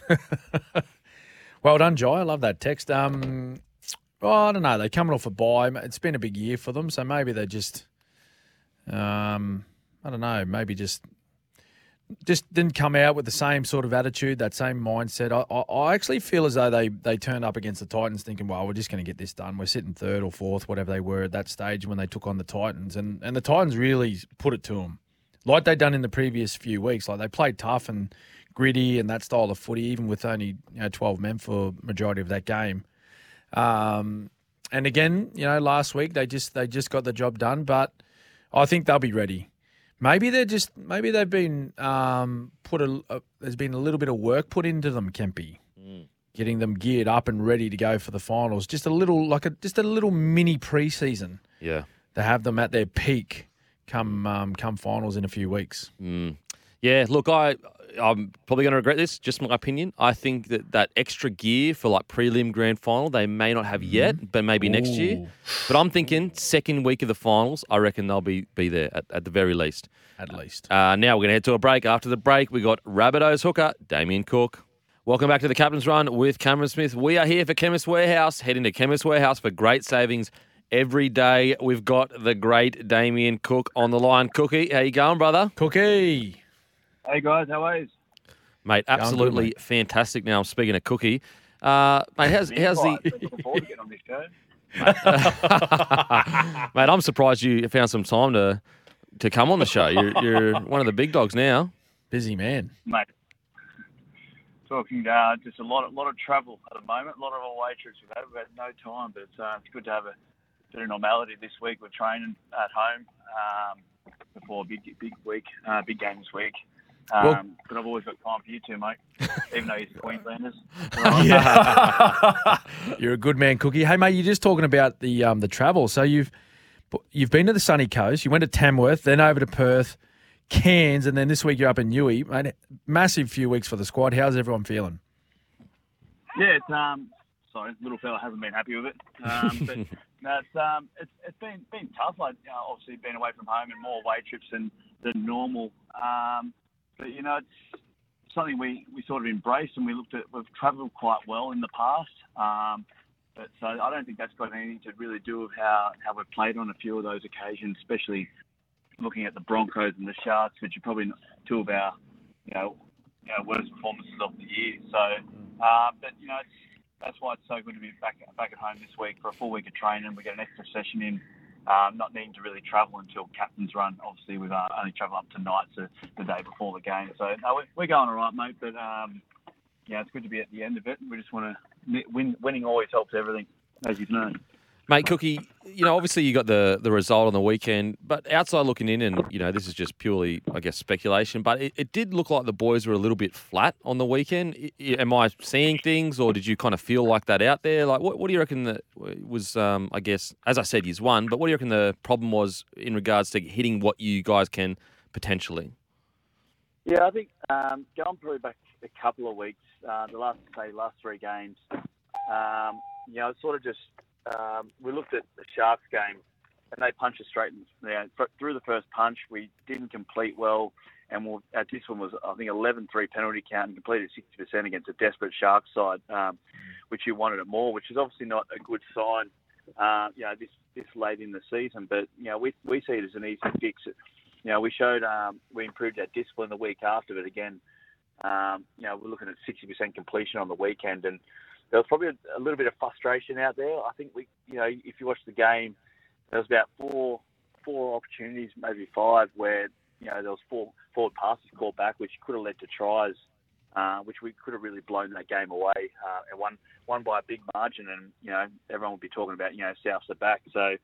Well done, Jai. I love that text. Um, well, I don't know. They're coming off a bye. It's been a big year for them, so maybe they just, um, I don't know. Maybe just, just didn't come out with the same sort of attitude, that same mindset. I, I, I actually feel as though they they turned up against the Titans thinking, well, we're just going to get this done. We're sitting third or fourth, whatever they were at that stage when they took on the Titans, and and the Titans really put it to them, like they'd done in the previous few weeks. Like they played tough and gritty and that style of footy, even with only you know twelve men for majority of that game. Um, and again, you know, last week they just they just got the job done, but I think they'll be ready. Maybe they're just maybe they've been um, put a, a there's been a little bit of work put into them, Kempy, getting them geared up and ready to go for the finals. Just a little like a just a little mini preseason Yeah. to have them at their peak come um, come finals in a few weeks. Yeah, look, I I'm probably going to regret this. Just my opinion. I think that that extra gear for like prelim grand final they may not have yet, but maybe next year. But I'm thinking second week of the finals. I reckon they'll be be there at, at the very least. At least. Uh, now we're going to head to a break. After the break, we got Rabbitohs hooker Damien Cook. Welcome back to the Captain's Run with Cameron Smith. We are here for Chemist Warehouse. Head into Chemist Warehouse for great savings every day. We've got the great Damien Cook on the line. Cookie, how you going, brother? Cookie. Hey guys, how are you? Mate, good, absolutely mate. fantastic. Now I'm speaking of Cookie. Uh, mate, how's, how's the Right, looking forward to getting on this show. mate? I'm surprised you found some time to to come on the show. You're, you're one of the big dogs now. Busy man. mate. Talking uh, just a lot, a lot of travel at the moment. A lot of away trips we've had. We've had no time, but it's, uh, it's good to have a of normality this week. We're training at home um, before big, big week, uh, big game this week. Um, Well- but I've always got time for you two, mate. Even though you're Queenslanders. You're a good man, Cookie. Hey, mate, you're just talking about the um, the travel. So you've you've been to the sunny coast. You went to Tamworth, then over to Perth, Cairns, and then this week you're up in Newey. Mate, massive few weeks for the squad. How's everyone feeling? Yeah, it's um, sorry, little fella hasn't been happy with it. Um, but no, it's um, it's it's been been tough. Like you know, obviously being away from home and more away trips than than normal. Um, but you know, it's something we, we sort of embraced and we looked at. We've travelled quite well in the past. Um, but so I don't think that's got anything to really do with how, how we've played on a few of those occasions, especially looking at the Broncos and the Sharks, which are probably two of our, you know, you know worst performances of the year. So, uh, but you know, it's, that's why it's so good to be back back at home this week for a full week of training. We get an extra session in, um, not needing to really travel until captain's run. Obviously, we've uh, only travel up to nights the, day before the game. So no, we're, we're going all right, mate. But um, yeah, it's good to be at the end of it. We just want to win. Winning always helps everything, as you've known. Mate, Cookie, you know, obviously you got the, the result on the weekend, but outside looking in, and, you know, this is just purely, I guess, speculation, but it, it did look like the boys were a little bit flat on the weekend. Am I seeing things, or did you kind of feel like that out there? Like, what, what do you reckon that was, um, I guess, as I said, he's one, but what do you reckon the problem was in regards to hitting what you guys can potentially? Yeah, I think um, going probably back a couple of weeks, uh, the last, say, last three games, um, you know, sort of just um, we looked at the Sharks game, and they punched us straight in, you know, through the first punch. We didn't complete well, and we'll, our discipline was, I think, 11-3 penalty count and completed 60% against a desperate Sharks side, um, which you wanted it more, which is obviously not a good sign, uh, you know, this this late in the season. But you know, we we see it as an easy fix. You know, we showed um, we improved our discipline the week after, but again, um, you know, we're looking at 60% completion on the weekend, and there was probably a, a, little bit of frustration out there. I think we, you know, if you watch the game, there was about four four opportunities, maybe five, where you know there was four forward passes called back, which could have led to tries, uh, which we could have really blown that game away uh, and won won by a big margin. And you know everyone would be talking about you know Souths are back. So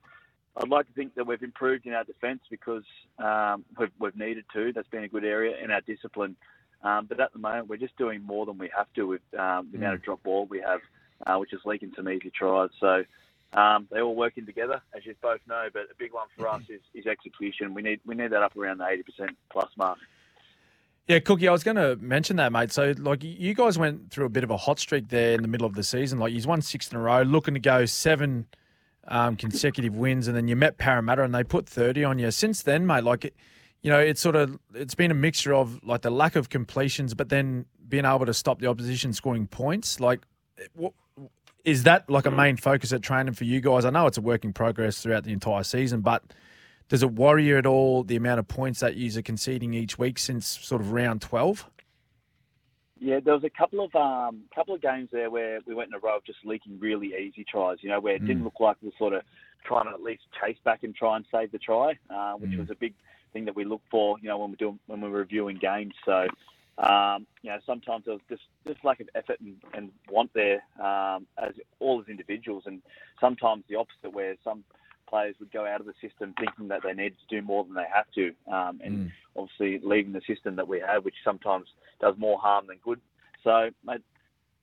I'd like to think that we've improved in our defence because um, we've, we've needed to. That's been a good area in our discipline. Um, but at the moment, we're just doing more than we have to with um, the mm. amount of drop ball we have, uh, which is leaking some easy tries. So um, they're all working together, as you both know. But a big one for us is, is execution. We need we need that up around the eighty percent plus mark. Yeah, Cookie, I was going to mention that, mate. So, like, you guys went through a bit of a hot streak there in the middle of the season. Like, you've won six in a row, looking to go seven um, consecutive wins, and then you met Parramatta and they put 30 on you. Since then, mate, like, you know, it's sort of it's been a mixture of like the lack of completions, but then being able to stop the opposition scoring points. Like, what, is that like a main focus at training for you guys? I know it's a work in progress throughout the entire season, but does it worry you at all the amount of points that you are conceding each week since sort of round twelve? Yeah, there was a couple of um, couple of games there where we went in a row of just leaking really easy tries. You know, where it mm. didn't look like we were sort of trying to at least chase back and try and save the try, uh, which mm. was a big thing that we look for, you know, when we're doing when we're reviewing games. So, um, you know, sometimes there's just just lack of effort and, and want there um, as all as individuals, and sometimes the opposite, where some players would go out of the system thinking that they need to do more than they have to, um, and mm. obviously leaving the system that we have, which sometimes does more harm than good. So, mate,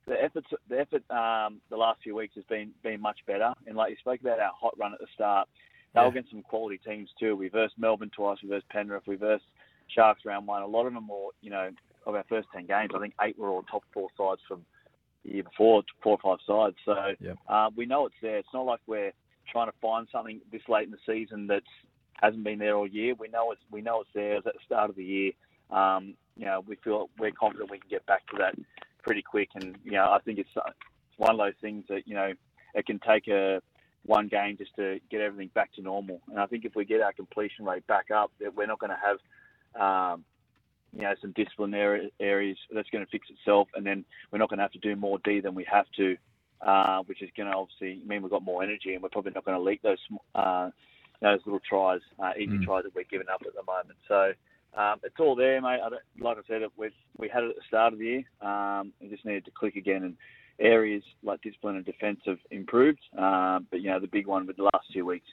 the effort, the effort, um, the last few weeks has been been much better. And like you spoke about our hot run at the start, they were against some quality teams too. We versed Melbourne twice, we versed Penrith, we versed Sharks round one. A lot of them were, you know, of our first 10 games, I think eight were all top four sides from the year before, four or five sides. So yep. uh, we know it's there. It's not like we're trying to find something this late in the season that hasn't been there all year. We know it's we know it's there. It's at the start of the year. Um, you know, we feel we're confident we can get back to that pretty quick. And you know, I think it's, it's one of those things that you know it can take a one game just to get everything back to normal. And I think if we get our completion rate back up, that we're not going to have, um, you know, some disciplinary areas that's going to fix itself, and then we're not going to have to do more D than we have to, uh, which is going to obviously mean we've got more energy, and we're probably not going to leak those uh, those little tries, uh, easy mm. tries that we're giving up at the moment. So. Um, it's all there, mate. I like I said, we we had it at the start of the year. Um, we just needed to click again, and areas like discipline and defence have improved. Uh, but you know, the big one with the last two weeks,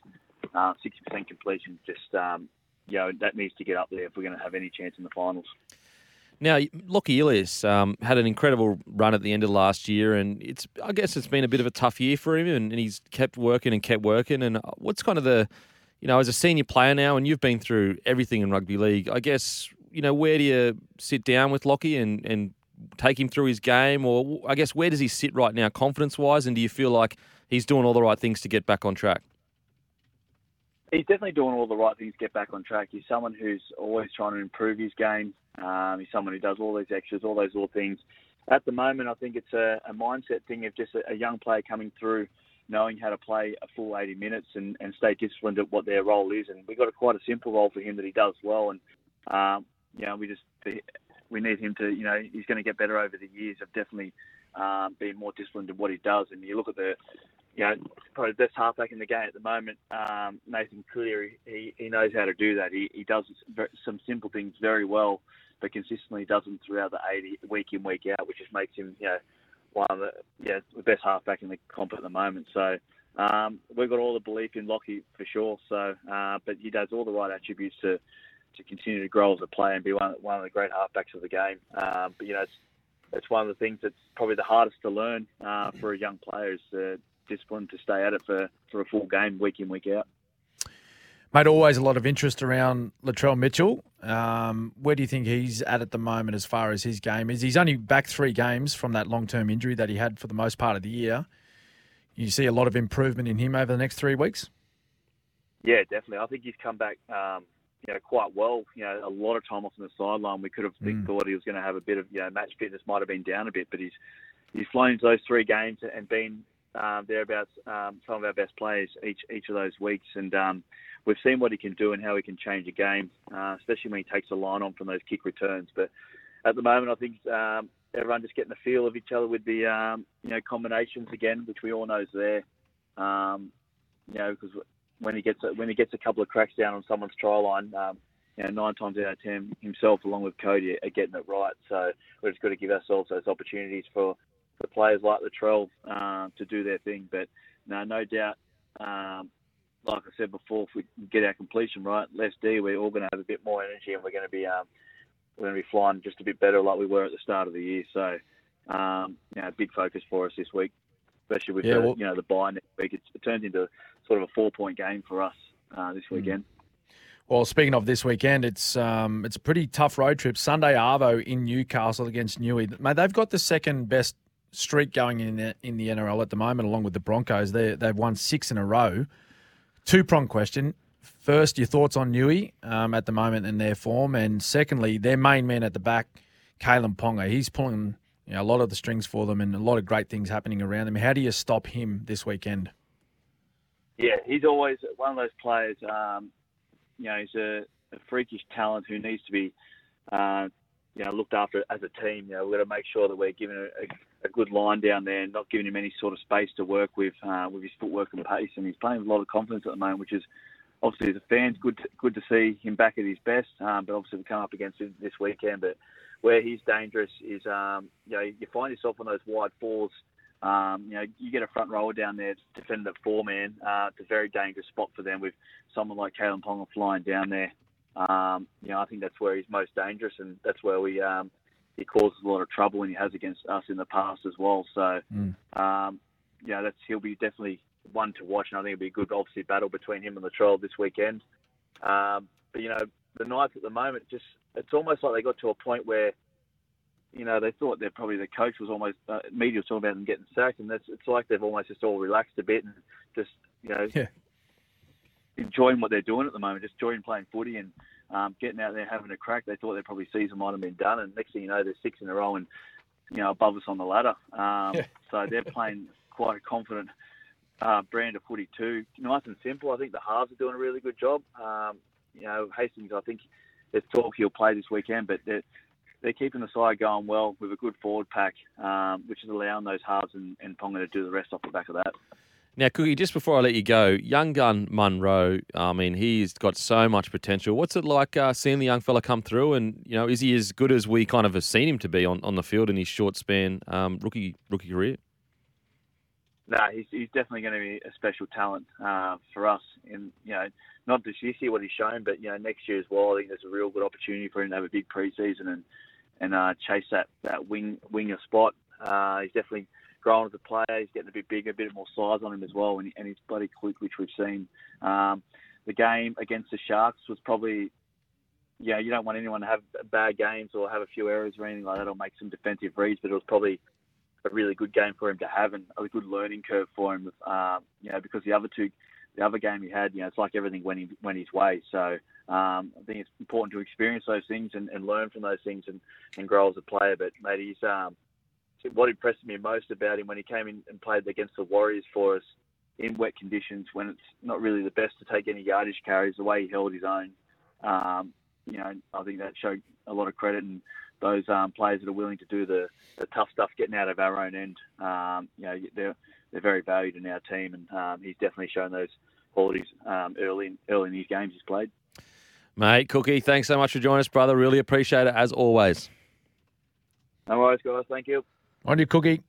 uh, 60% completion, just um, you know that needs to get up there if we're going to have any chance in the finals. Now, Lockie Ilias um, had an incredible run at the end of last year, and it's I guess it's been a bit of a tough year for him, and, and he's kept working and kept working. And uh, what's kind of the you know, as a senior player now, and you've been through everything in rugby league, I guess, you know, where do you sit down with Lockie and, and take him through his game? Or I guess, where does he sit right now, confidence wise? And do you feel like he's doing all the right things to get back on track? He's definitely doing all the right things to get back on track. He's someone who's always trying to improve his game. Um, he's someone who does all these extras, all those little things. At the moment, I think it's a, a mindset thing of just a, a young player coming through knowing how to play a full 80 minutes and, and stay disciplined at what their role is. And we've got a, quite a simple role for him that he does well. And, um, you know, we just, we need him to, you know, he's going to get better over the years of definitely um, being more disciplined in what he does. And you look at the, you know, probably the best halfback in the game at the moment, um, Nathan Cleary, he, he knows how to do that. He, he does some simple things very well, but consistently does them throughout the 80, week in, week out, which just makes him, you know, one of the yeah the best halfback in the comp at the moment. So um, we've got all the belief in Lockie for sure. So, uh, but he does all the right attributes to to continue to grow as a player and be one one of the great halfbacks of the game. Um, but you know, it's it's one of the things that's probably the hardest to learn uh, for a young player is the discipline to stay at it for, for a full game week in week out. Made always a lot of interest around Latrell Mitchell. Um, where do you think he's at at the moment as far as his game is? He's only back three games from that long term injury that he had for the most part of the year. You see a lot of improvement in him over the next three weeks? Yeah, definitely. I think he's come back, um, you know, quite well. You know, a lot of time off on the sideline. We could have mm. thought he was going to have a bit of, you know, match fitness might have been down a bit, but he's he's flown into those three games and been um, thereabouts um, some of our best players each each of those weeks, and um, we've seen what he can do and how he can change a game, uh, especially when he takes the line on from those kick returns. But at the moment, I think um, everyone just getting the feel of each other with the um, you know combinations again, which we all know is there. Um, you know, because when he gets a, when he gets a couple of cracks down on someone's try line, um, you know, nine times out of ten, himself along with Cody are getting it right. So we've just got to give ourselves those opportunities for, for players like Latrell uh, to do their thing. But no, no doubt, um, like I said before, if we get our completion right, less D, we're all going to have a bit more energy, and we're going to be um, we're going to be flying just a bit better, like we were at the start of the year. So, um, you know, big focus for us this week, especially with yeah, the, well, you know the bye next week. It's, it turns into sort of a four point game for us uh, this hmm. weekend. Well, speaking of this weekend, it's um, it's a pretty tough road trip. Sunday Arvo in Newcastle against Newey. Mate, they've got the second best streak going in the, in the NRL at the moment, along with the Broncos. They they've won six in a row. Two prong question. First, your thoughts on Newey um, at the moment in their form, and secondly, their main man at the back, Kalyn Ponga. He's pulling you know, a lot of the strings for them, and a lot of great things happening around them. How do you stop him this weekend? Yeah, he's always one of those players. Um, you know, he's a, a, freakish talent who needs to be, uh, you know, looked after as a team. You know, we've got to make sure that we're giving a, a good line down there, not giving him any sort of space to work with uh, with his footwork and pace. And he's playing with a lot of confidence at the moment, which is obviously as a fan, good to, good to see him back at his best. Um, but obviously we come up against him this weekend. But where he's dangerous is, um, you know, you find yourself on those wide fours. Um, you know, you get a front rower down there defending at four man. Uh, it's a very dangerous spot for them with someone like Kalyn Ponga flying down there. Um, you know, I think that's where he's most dangerous, and that's where we um, he causes a lot of trouble and he has against us in the past as well. So, mm. um, yeah, that's he'll be definitely one to watch, and I think it'll be a good, obviously, battle between him and Latrell this weekend. Um, but you know, the Knights at the moment, just it's almost like they got to a point where, you know, they thought that probably the coach was almost uh, media was talking about them getting sacked, and that's it's like they've almost just all relaxed a bit and just you know. Yeah. Enjoying what they're doing at the moment, just enjoying playing footy and um, getting out there having a crack. They thought their probably season might have been done, and next thing you know, they're six in a row and you know above us on the ladder. Um, yeah. so they're playing quite a confident uh, brand of footy too. Nice and simple. I think the halves are doing a really good job. Um, you know, Hastings. I think there's talk he'll play this weekend, but they're, they're keeping the side going well with a good forward pack, um, which is allowing those halves and, and Ponga to do the rest off the back of that. Now, Cookie, just before I let you go, young gun Munro, I mean, he's got so much potential. What's it like uh, seeing the young fella come through? And, you know, is he as good as we kind of have seen him to be on, on the field in his short span um, rookie rookie career? No, he's, he's definitely going to be a special talent uh, for us. And, you know, not just this year what he's shown, but, you know, next year as well. I think there's a real good opportunity for him to have a big preseason and, and uh, chase that, that wing winger spot. Uh, he's definitely – growing as a player. He's getting a bit bigger, a bit more size on him as well, and, and he's bloody quick, which we've seen. Um, the game against the Sharks was probably, yeah, you don't want anyone to have bad games or have a few errors or anything like that or make some defensive reads, but it was probably a really good game for him to have and a good learning curve for him. Um, you know, because the other two, the other game he had, you know, it's like everything went went his way. So um, I think it's important to experience those things and, and learn from those things and, and grow as a player. But mate, he's um, what impressed me most about him when he came in and played against the Warriors for us in wet conditions when it's not really the best to take any yardage carries. The way he held his own, um, you know, I think that showed a lot of credit and those um, players that are willing to do the, the tough stuff getting out of our own end. Um, you know, they're they're very valued in our team, and um, he's definitely shown those qualities um, early in, early in these games he's played. Mate, Cookie, thanks so much for joining us, brother. Really appreciate it as always. No worries, guys. Thank you. On your cookie.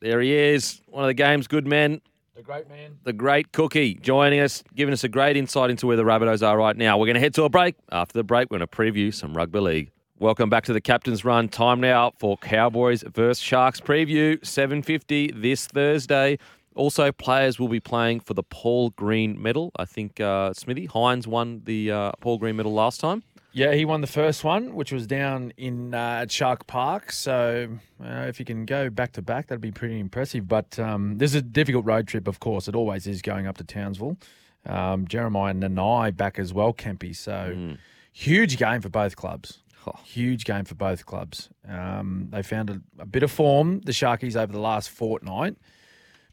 There he is, one of the game's good men, The great man. the great Cookie, joining us, giving us a great insight into where the Rabbitohs are right now. We're going to head to a break. After the break, we're going to preview some rugby league. Welcome back to the Captain's Run. Time now for Cowboys versus Sharks preview. 7.50 this Thursday. Also, players will be playing for the Paul Green medal. I think uh, Smithy Hynes won the uh, Paul Green medal last time. Yeah, he won the first one, which was down in uh, at Shark Park. So uh, if you can go back to back, that'd be pretty impressive. But um, this is a difficult road trip, of course. It always is going up to Townsville. Um, Jeremiah Nanai back as well, Kempy. So huge game for both clubs. Oh. Huge game for both clubs. Um, they found a, a bit of form, the Sharkies, over the last fortnight.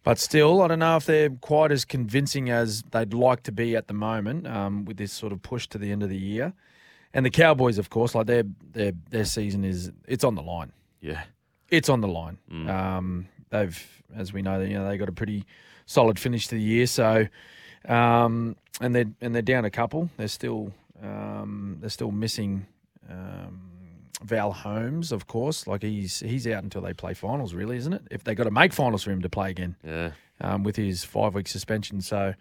But still, I don't know if they're quite as convincing as they'd like to be at the moment um, with this sort of push to the end of the year. And the Cowboys, of course, like their their their season is it's on the line. Yeah. It's on the line. Um, they've, as we know, you know they got a pretty solid finish to the year. So, um, and they're and they're down a couple. They're still um, they're still missing um, Val Holmes, of course. Like he's he's out until they play finals, really, isn't it? If they got to make finals for him to play again Yeah. um, with his five week suspension. So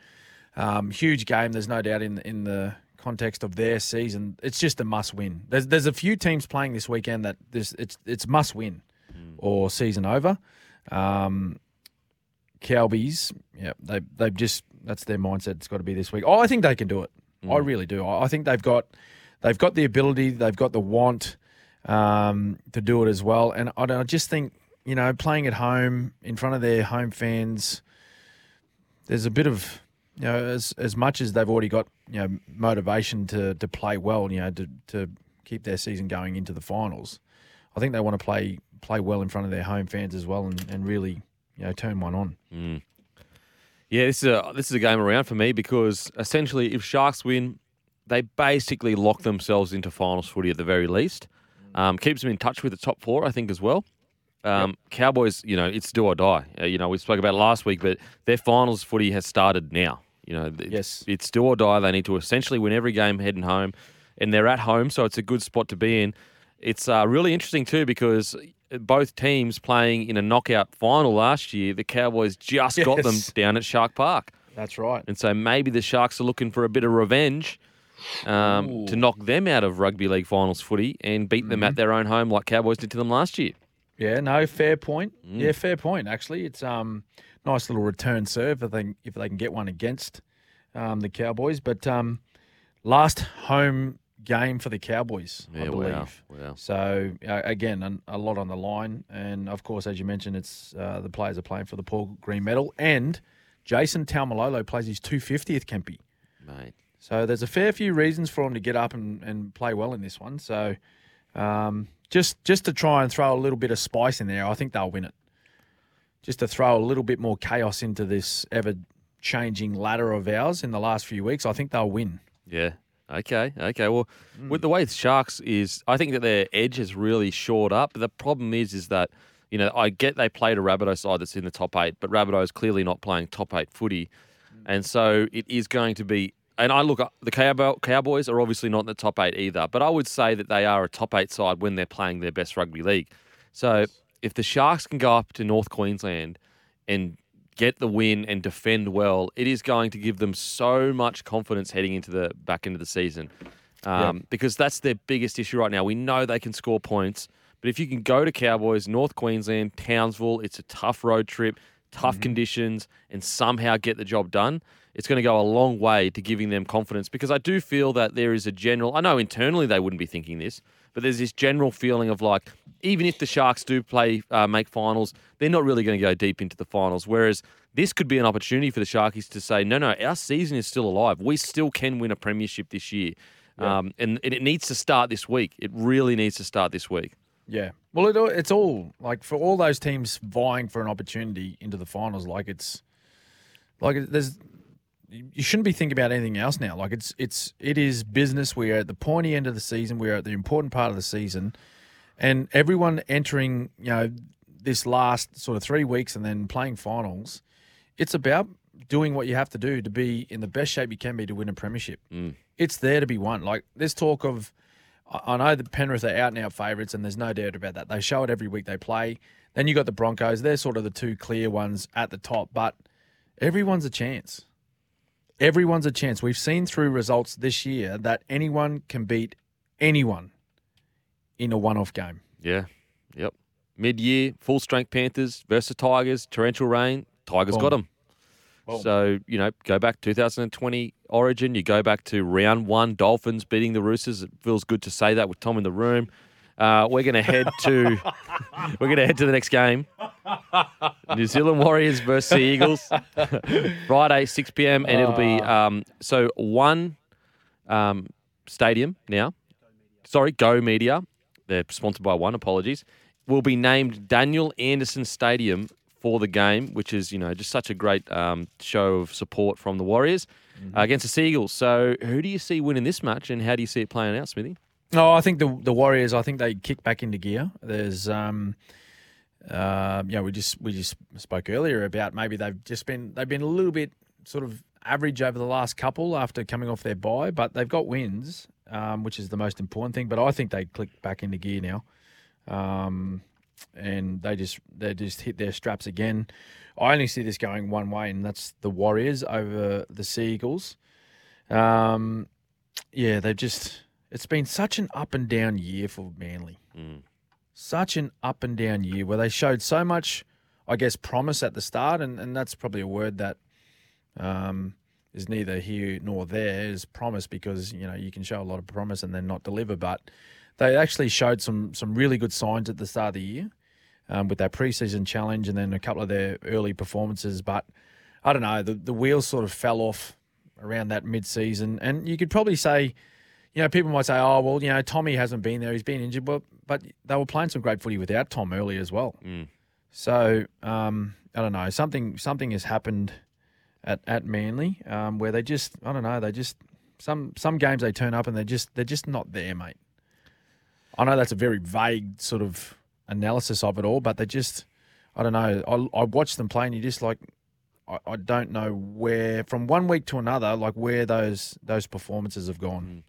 um, huge game. There's no doubt in in the context of their season, it's just a must win. There's there's a few teams playing this weekend that this it's it's must win or season over. Um, yeah, they they've just that's their mindset. It's got to be this week. Oh, I think they can do it. I really do. I I think they've got they've got the ability, they've got the want um, to do it as well. And I, I just think you know playing at home in front of their home fans, there's a bit of you know as as much as they've already got you know motivation to to play well, you know to to keep their season going into the finals. I think they want to play play well in front of their home fans as well, and, and really you know turn one on. Yeah, this is a this is a game around for me because essentially, if Sharks win, they basically lock themselves into finals footy at the very least. Um, keeps them in touch with the top four, I think, as well. Um, Cowboys, you know, it's do or die. Uh, you know, we spoke about it last week, but their finals footy has started now. You know, th- Yes. it's do or die. They need to essentially win every game heading home, and they're at home, so it's a good spot to be in. It's uh, really interesting too because both teams playing in a knockout final last year, the Cowboys just got them down at Shark Park. That's right. And so maybe the Sharks are looking for a bit of revenge um, to knock them out of rugby league finals footy and beat them at their own home like Cowboys did to them last year. Yeah, no, fair point. Mm. Yeah, fair point. Actually, it's um nice little return serve if they if they can get one against um, the Cowboys. But um, last home game for the Cowboys, I Yeah, believe. wow, wow. So uh, again, an, a lot on the line, and of course, as you mentioned, it's uh, the players are playing for the Paul Green Medal, and Jason Taumalolo plays his 250th Kempy. Mate. So there's a fair few reasons for him to get up and, and play well in this one. So um, just just to try and throw a little bit of spice in there, I think they'll win it. Just to throw a little bit more chaos into this ever changing ladder of ours in the last few weeks, I think they'll win. Yeah. Okay. Okay. Well, with the way the Sharks is, I think that their edge has really shored up. But the problem is, is that you know I get they played a Rabbitoh side that's in the top eight, but Rabbitoh is clearly not playing top eight footy, and so it is going to be. And I look, the Cowboys are obviously not in the top eight either, but I would say that they are a top eight side when they're playing their best rugby league. So if the Sharks can go up to North Queensland and get the win and defend well, it is going to give them so much confidence heading into the back into the season. Um, Because that's their biggest issue right now. We know they can score points, but if you can go to Cowboys, North Queensland, Townsville, it's a tough road trip, tough conditions, and somehow get the job done. It's going to go a long way to giving them confidence because I do feel that there is a general. I know internally they wouldn't be thinking this, but there's this general feeling of like, even if the Sharks do play uh, make finals, they're not really going to go deep into the finals. Whereas this could be an opportunity for the Sharkies to say, no, no, our season is still alive. We still can win a premiership this year. Um, and, and it needs to start this week. It really needs to start this week. Yeah. Well, it, it's all like for all those teams vying for an opportunity into the finals. Like it's like there's you shouldn't be thinking about anything else now. Like it's it's it is business. We are at the pointy end of the season. We are at the important part of the season, and everyone entering you know this last sort of three weeks and then playing finals. It's about doing what you have to do to be in the best shape you can be to win a premiership. Mm. It's there to be won. Like there's talk of I know the Penrith are out and out favourites, and there's no doubt about that. They show it every week they play. Then you got the Broncos; they're sort of the two clear ones at the top. But everyone's a chance. Everyone's a chance. We've seen through results this year that anyone can beat anyone in a one-off game. Yeah. Yep. Mid year, full strength Panthers versus Tigers, torrential rain. Tigers Boom. got them. Boom. So, you know, go back 2020 Origin, you go back to round one, Dolphins beating the Roosters. It feels good to say that with Tom in the room. Uh, we're going to head to we're going to head to the next game. New Zealand Warriors versus the Eagles. Friday, 6 p.m. and it'll be um, so one um, stadium now. Sorry, Go Media. They're sponsored by one. Apologies. Will be named Daniel Anderson Stadium for the game, which is you know just such a great um, show of support from the Warriors uh, against the Seagulls. So, who do you see winning this match, and how do you see it playing out, Smithy? Oh, I think the the Warriors. I think they kick back into gear. There's, um, uh, you know, we just we just spoke earlier about maybe they've just been they've been a little bit sort of average over the last couple after coming off their bye, but they've got wins, um, which is the most important thing. But I think they click back into gear now, um, and they just they just hit their straps again. I only see this going one way, and that's the Warriors over the Seagulls. Um, yeah, they've just it's been such an up and down year for Manly. Such an up and down year where they showed so much, I guess, promise at the start, and, and that's probably a word that um, is neither here nor there is promise because you know you can show a lot of promise and then not deliver. But they actually showed some some really good signs at the start of the year um, with that preseason challenge and then a couple of their early performances. But I don't know, the the wheels sort of fell off around that mid season, and you could probably say you know, people might say, "Oh, well, you know, Tommy hasn't been there; he's been injured." But but they were playing some great footy without Tom early as well. So um, I don't know. Something something has happened at at Manly um, where they just I don't know. They just some some games they turn up and they're just they're just not there, mate. I know that's a very vague sort of analysis of it all, but they just I don't know. I I watch them play and you just like. I, I don't know where from one week to another, like where those those performances have gone.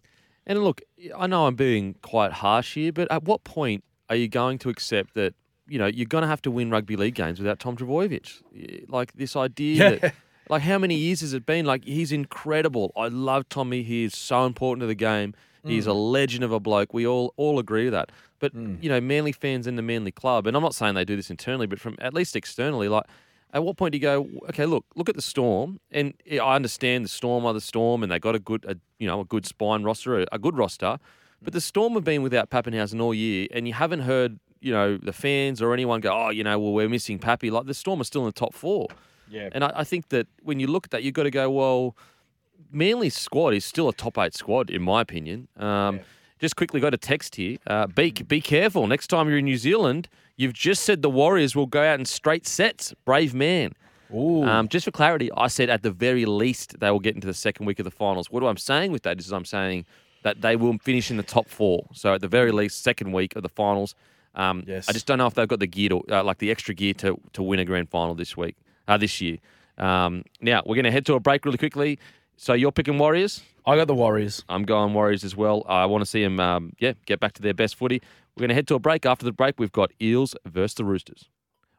And look, I know I'm being quite harsh here, but at what point are you going to accept that you know you're going to have to win rugby league games without Tom Trbojevic? Like this idea that, like, how many years has it been? Like, he's incredible. I love Tommy. He is so important to the game. He's a mm. legend of a bloke. We all all agree with that. But mm. you know, Manly fans in the Manly club, and I'm not saying they do this internally, but from at least externally, like. At what point do you go? Okay, look, look at the Storm, and I understand the Storm are the Storm, and they got a good, a, you know, a good spine roster, a, a good roster. But the Storm have been without Papenhuyzen all year, and you haven't heard, you know, the fans or anyone go, oh, you know, well, we're missing Pappy. Like the Storm are still in the top four. Yeah. And I, I think that when you look at that, you've got to go, well, Manly's squad is still a top eight squad, in my opinion. Um, Just quickly got a text here. Uh, be, be careful. Next time you're in New Zealand, you've just said the Warriors will go out in straight sets. Brave man. Ooh. Um, just for clarity, I said at the very least they will get into the second week of the finals. What I'm saying with that is I'm saying that they will finish in the top four. So at the very least, second week of the finals. Um, Yes. I just don't know if they've got the gear to, uh, like the extra gear to to win a grand final this week, uh, this year. Um, now we're going to head to a break really quickly. So you're picking Warriors. I got the Warriors. I'm going Warriors as well. I want to see them, um, yeah, get back to their best footy. We're going to head to a break. After the break, we've got Eels versus the Roosters.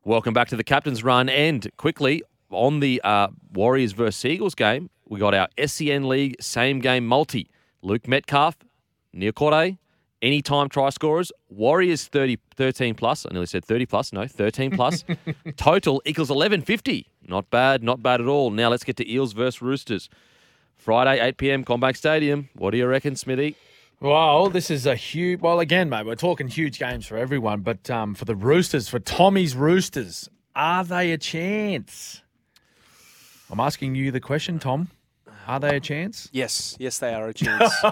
Welcome back to the captain's run. And quickly, on the uh, Warriors versus Eagles game, we got our SEN League same game multi. Luke Metcalf, Neil Corday, Anytime try scorers, Warriors 30, 13 plus. I nearly said 30 plus. No, 13 plus. Total equals 1150. Not bad, not bad at all. Now let's get to Eels versus Roosters. Friday, 8 p.m., CommBank Stadium. What do you reckon, Smithy? Well, this is a huge. Well, again, mate, we're talking huge games for everyone, but um, for the Roosters, for Tommy's Roosters, are they a chance? I'm asking you the question, Tom. Are they a chance? Yes, yes, they are a chance.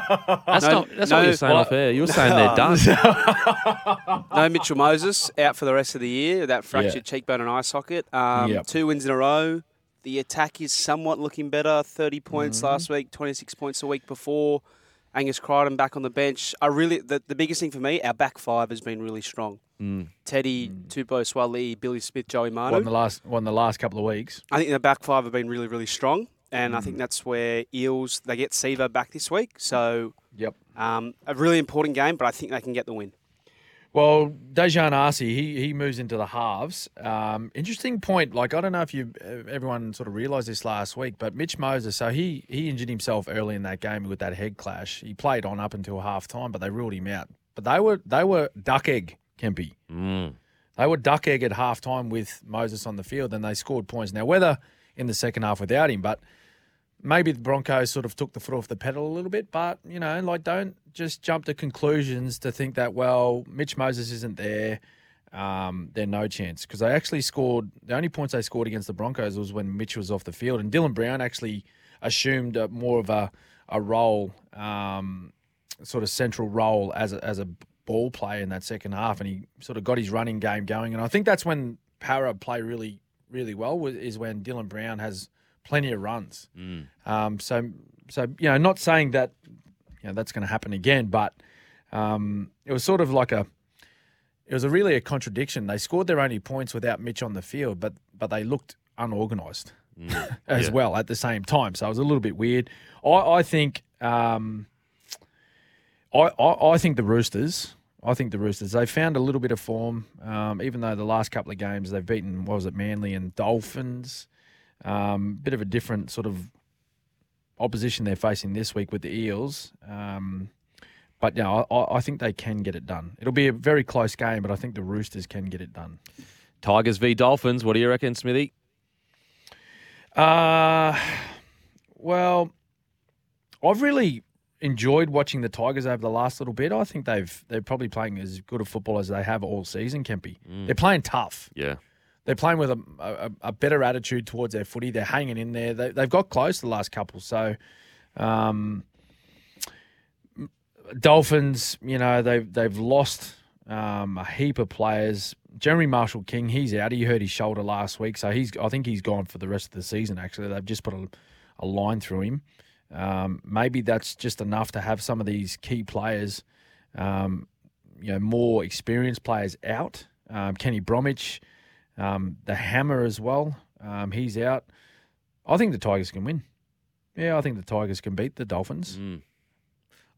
That's No, not that's no, what you're saying well- off air. You're saying they're done. no Mitchell Moses out for the rest of the year. That fractured cheekbone and eye socket. Um, Yep. Two wins in a row. The attack is somewhat looking better. Thirty points Mm-hmm. last week, twenty six points a week before. Angus Crichton back on the bench. I really the, the biggest thing for me, our back five has been really strong. Teddy, Tupou Suaalii, Billy Smith, Joey Martin. Won the last, won the last couple of weeks. I think the back five have been really, really strong, and I Mm. think that's where Eels they get Seaver back this week. So Yep. um, a really important game, but I think they can get the win. Well, Daejarn Asi, he he moves into the halves. Um, interesting point. Like I don't know if you uh, everyone sort of realised this last week, but Mitch Moses. So he he injured himself early in that game with that head clash. He played on up until half time, but they ruled him out. But they were they were duck egg Kempy. They were duck egg at half time with Moses on the field, and they scored points. Now whether in the second half without him, but maybe the Broncos sort of took the foot off the pedal a little bit, but you know, like don't just jump to conclusions to think that well, Mitch Moses isn't there. Um, they're no chance because they actually scored. The only points they scored against the Broncos was when Mitch was off the field, and Dylan Brown actually assumed a, more of a a role, um, sort of central role as a, as a ball player in that second half, and he sort of got his running game going. And I think that's when Parra play really really well is when Dylan Brown has plenty of runs. Um, so, so you know, not saying that you know that's going to happen again, but um, it was sort of like a, it was a really a contradiction. They scored their only points without Mitch on the field, but but they looked unorganised as Yeah. well at the same time. So it was a little bit weird. I, I think, um, I, I I think the Roosters. I think the Roosters. They found a little bit of form, um, even though the last couple of games they've beaten. What was it, Manly and Dolphins? Um, bit of a different sort of opposition they're facing this week with the Eels. Um, but yeah, I, I think they can get it done. It'll be a very close game, but I think the Roosters can get it done. Tigers v Dolphins. What do you reckon, Smithy? Uh, well, I've really enjoyed watching the Tigers over the last little bit. I think they've they're probably playing as good a football as they have all season, Kempy. They're playing tough. Yeah. They're playing with a, a, a better attitude towards their footy. They're hanging in there. They, they've got close the last couple. So, um, Dolphins, you know, they've they've lost um, a heap of players. Jeremy Marshall King, he's out. He hurt his shoulder last week, so he's. I think he's gone for the rest of the season. Actually, they've just put a, a line through him. Um, maybe that's just enough to have some of these key players, um, you know, more experienced players out. Um, Kenny Bromwich, um, the Hammer as well. Um, he's out. I think the Tigers can win. Yeah, I think the Tigers can beat the Dolphins.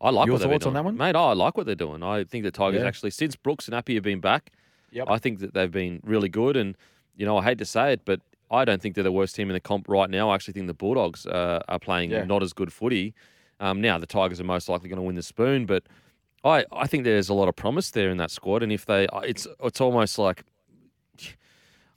I like Your what thoughts on that one? mate. I like what they're doing. I think the Tigers Yeah. actually, since Brooks and Api have been back, Yep. I think that they've been really good. And you know, I hate to say it, but I don't think they're the worst team in the comp right now. I actually think the Bulldogs uh, are playing Yeah. not as good footy. Um, now the Tigers are most likely going to win the spoon, but I, I think there's a lot of promise there in that squad. And if they, it's it's almost like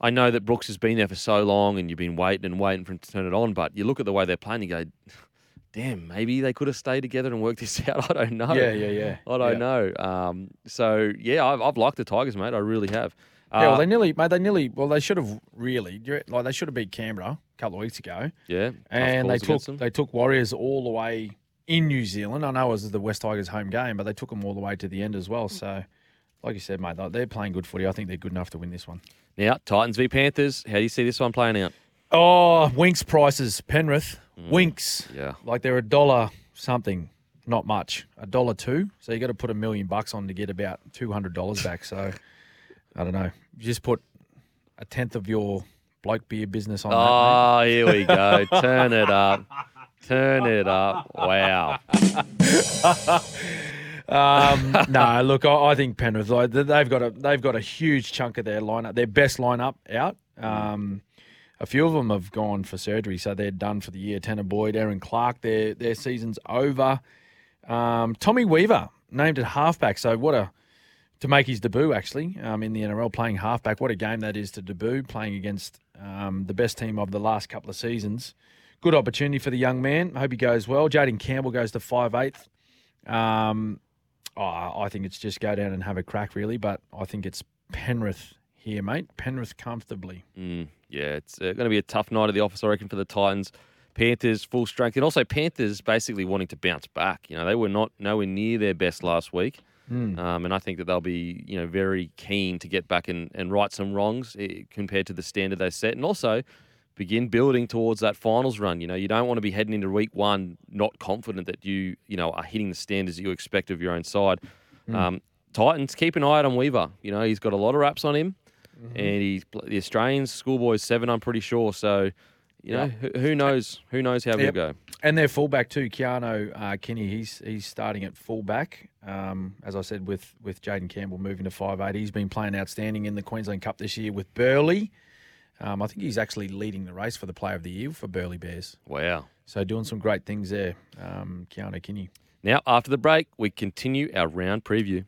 I know that Brooks has been there for so long, and you've been waiting and waiting for him to turn it on. But you look at the way they're playing, you go, damn, maybe they could have stayed together and worked this out. I don't know. Yeah, yeah, yeah. I don't Yeah. know. Um, so yeah, I've, I've liked the Tigers, mate. I really have. Yeah, well, Uh, they nearly, mate. They nearly, well, they should have really, like, they should have beat Canberra a couple of weeks ago, yeah, and they took them. they took Warriors all the way in New Zealand. I know it was the West Tigers' home game, but they took them all the way to the end as well. So, like you said, mate, they- they're playing good footy. I think they're good enough to win this one. Now Titans v Panthers. How do you see this one playing out? Oh, Winks prices, Penrith, mm, Winks. Yeah. like they're a dollar something, not much, a dollar two. So you got to put a million bucks on to get about two hundred dollars back. So I don't know. You just put a tenth of your bloke beer business on that. Oh, here we go. Turn it up. Turn it up. Wow. Um, no, look, I, I think Penrith they've got a they've got a huge chunk of their lineup, their best lineup out. Um, a few of them have gone for surgery, so they're done for the year. Tanah Boyd, Aaron Clark, their their season's over. Um, Tommy Weaver, named at halfback. So what a to make his debut actually um, in the NRL playing halfback. What a game that is to debut playing against um, the best team of the last couple of seasons. Good opportunity for the young man. Hope he goes well. Jayden Campbell goes to five eighth. Um, oh, I think it's just go down and have a crack really, but I think it's Penrith here, mate. Penrith comfortably. Mm, yeah, it's uh, going to be a tough night at the office, I reckon, for the Titans. Panthers full strength, and also Panthers basically wanting to bounce back. You know, they were not nowhere near their best last week, Mm. um, and I think that they'll be you know very keen to get back and, and right some wrongs eh, compared to the standard they set, and also begin building towards that finals run. You know, you don't want to be heading into week one not confident that you you know are hitting the standards that you expect of your own side. Um, Titans keep an eye out on Weaver. You know, he's got a lot of wraps on him, and he's the Australians schoolboys seven. I'm pretty sure. So. You know, who, who knows? Who knows how Yep. he'll go? And their fullback too, Keano uh, Kini. He's he's starting at fullback. Um, as I said, with with Jayden Campbell moving to five eight, he's been playing outstanding in the Queensland Cup this year with Burleigh. Um, I think he's actually leading the race for the Player of the Year for Burleigh Bears. Wow. So doing some great things there, um, Keano Kini. Now, after the break, we continue our round preview.